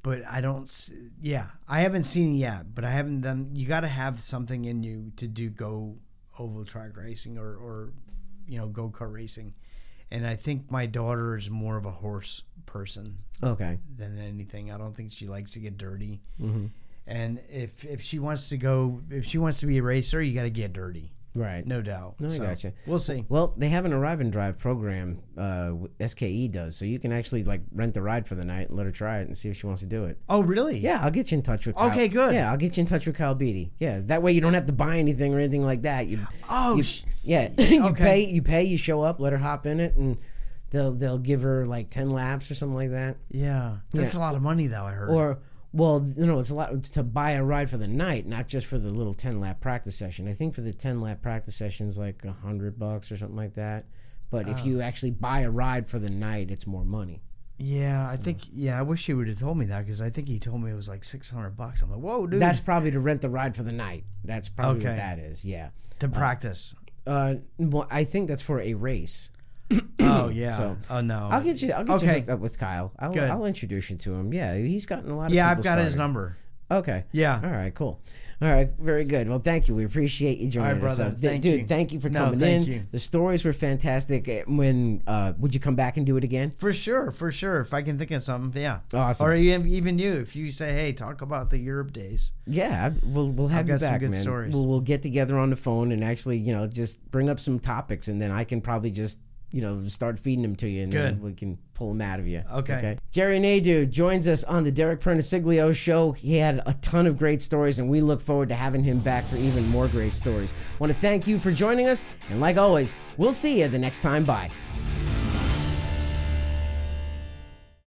But I don't. Yeah, I haven't seen it yet, but I haven't done. You got to have something in you to do go oval track racing or or you know go kart racing, and I think my daughter is more of a horse person. Okay. Than anything, I don't think she likes to get dirty. Mm-hmm. And if if she wants to go, if she wants to be a racer, you got to get dirty. Right. No doubt. No, I so, gotcha. We'll see. Well, they have an arrive and drive program. Uh, SKE does, so you can actually like rent the ride for the night and let her try it and see if she wants to do it. Oh, really? Yeah, I'll get you in touch with. Kyle. Okay, good. Yeah, I'll get you in touch with Kyle Beatty. Yeah, that way you don't have to buy anything or anything like that. You. Oh. You, yeah. you okay. pay. You pay. You show up. Let her hop in it and. They'll, they'll give her like 10 laps or something like that. Yeah. That's yeah. a lot of money, though, I heard. Or, well, you know, it's a lot to buy a ride for the night, not just for the little ten lap practice session. I think for the ten lap practice session is like a hundred bucks or something like that. But if oh. you actually buy a ride for the night, it's more money. Yeah, I think. Yeah, I wish he would have told me that because I think he told me it was like six hundred bucks. I'm like, whoa, dude. That's probably to rent the ride for the night. That's probably okay. what that is. Yeah, to practice. Uh, uh, well, I think that's for a race. oh yeah. So, oh no. I'll get you. I'll get okay. you hooked up with Kyle. I'll, Good. I'll introduce you to him. Yeah, he's gotten a lot of. Yeah, I've got started. his number. Okay. Yeah. All right. Cool. All right. Very good. Well, thank you. We appreciate you joining All right, brother. us. Thank dude, you. thank you for no, coming thank in. You. The stories were fantastic. Eh, when uh, would you come back and do it again? For sure. For sure. If I can think of something, yeah. Awesome. Or even, even you, if you say, "Hey, talk about the Europe days." Yeah, we'll we'll have I've you back, some good man. stories. We'll, we'll get together on the phone and actually, you know, just bring up some topics, and then I can probably just you know, start feeding them to you, and Good. then we can pull them out of you. Okay. okay. Jerry Nadeau joins us on the Derek Pernesiglio show. He had a ton of great stories, and we look forward to having him back for even more great stories. Want to thank you for joining us, and like always, we'll see you the next time. Bye.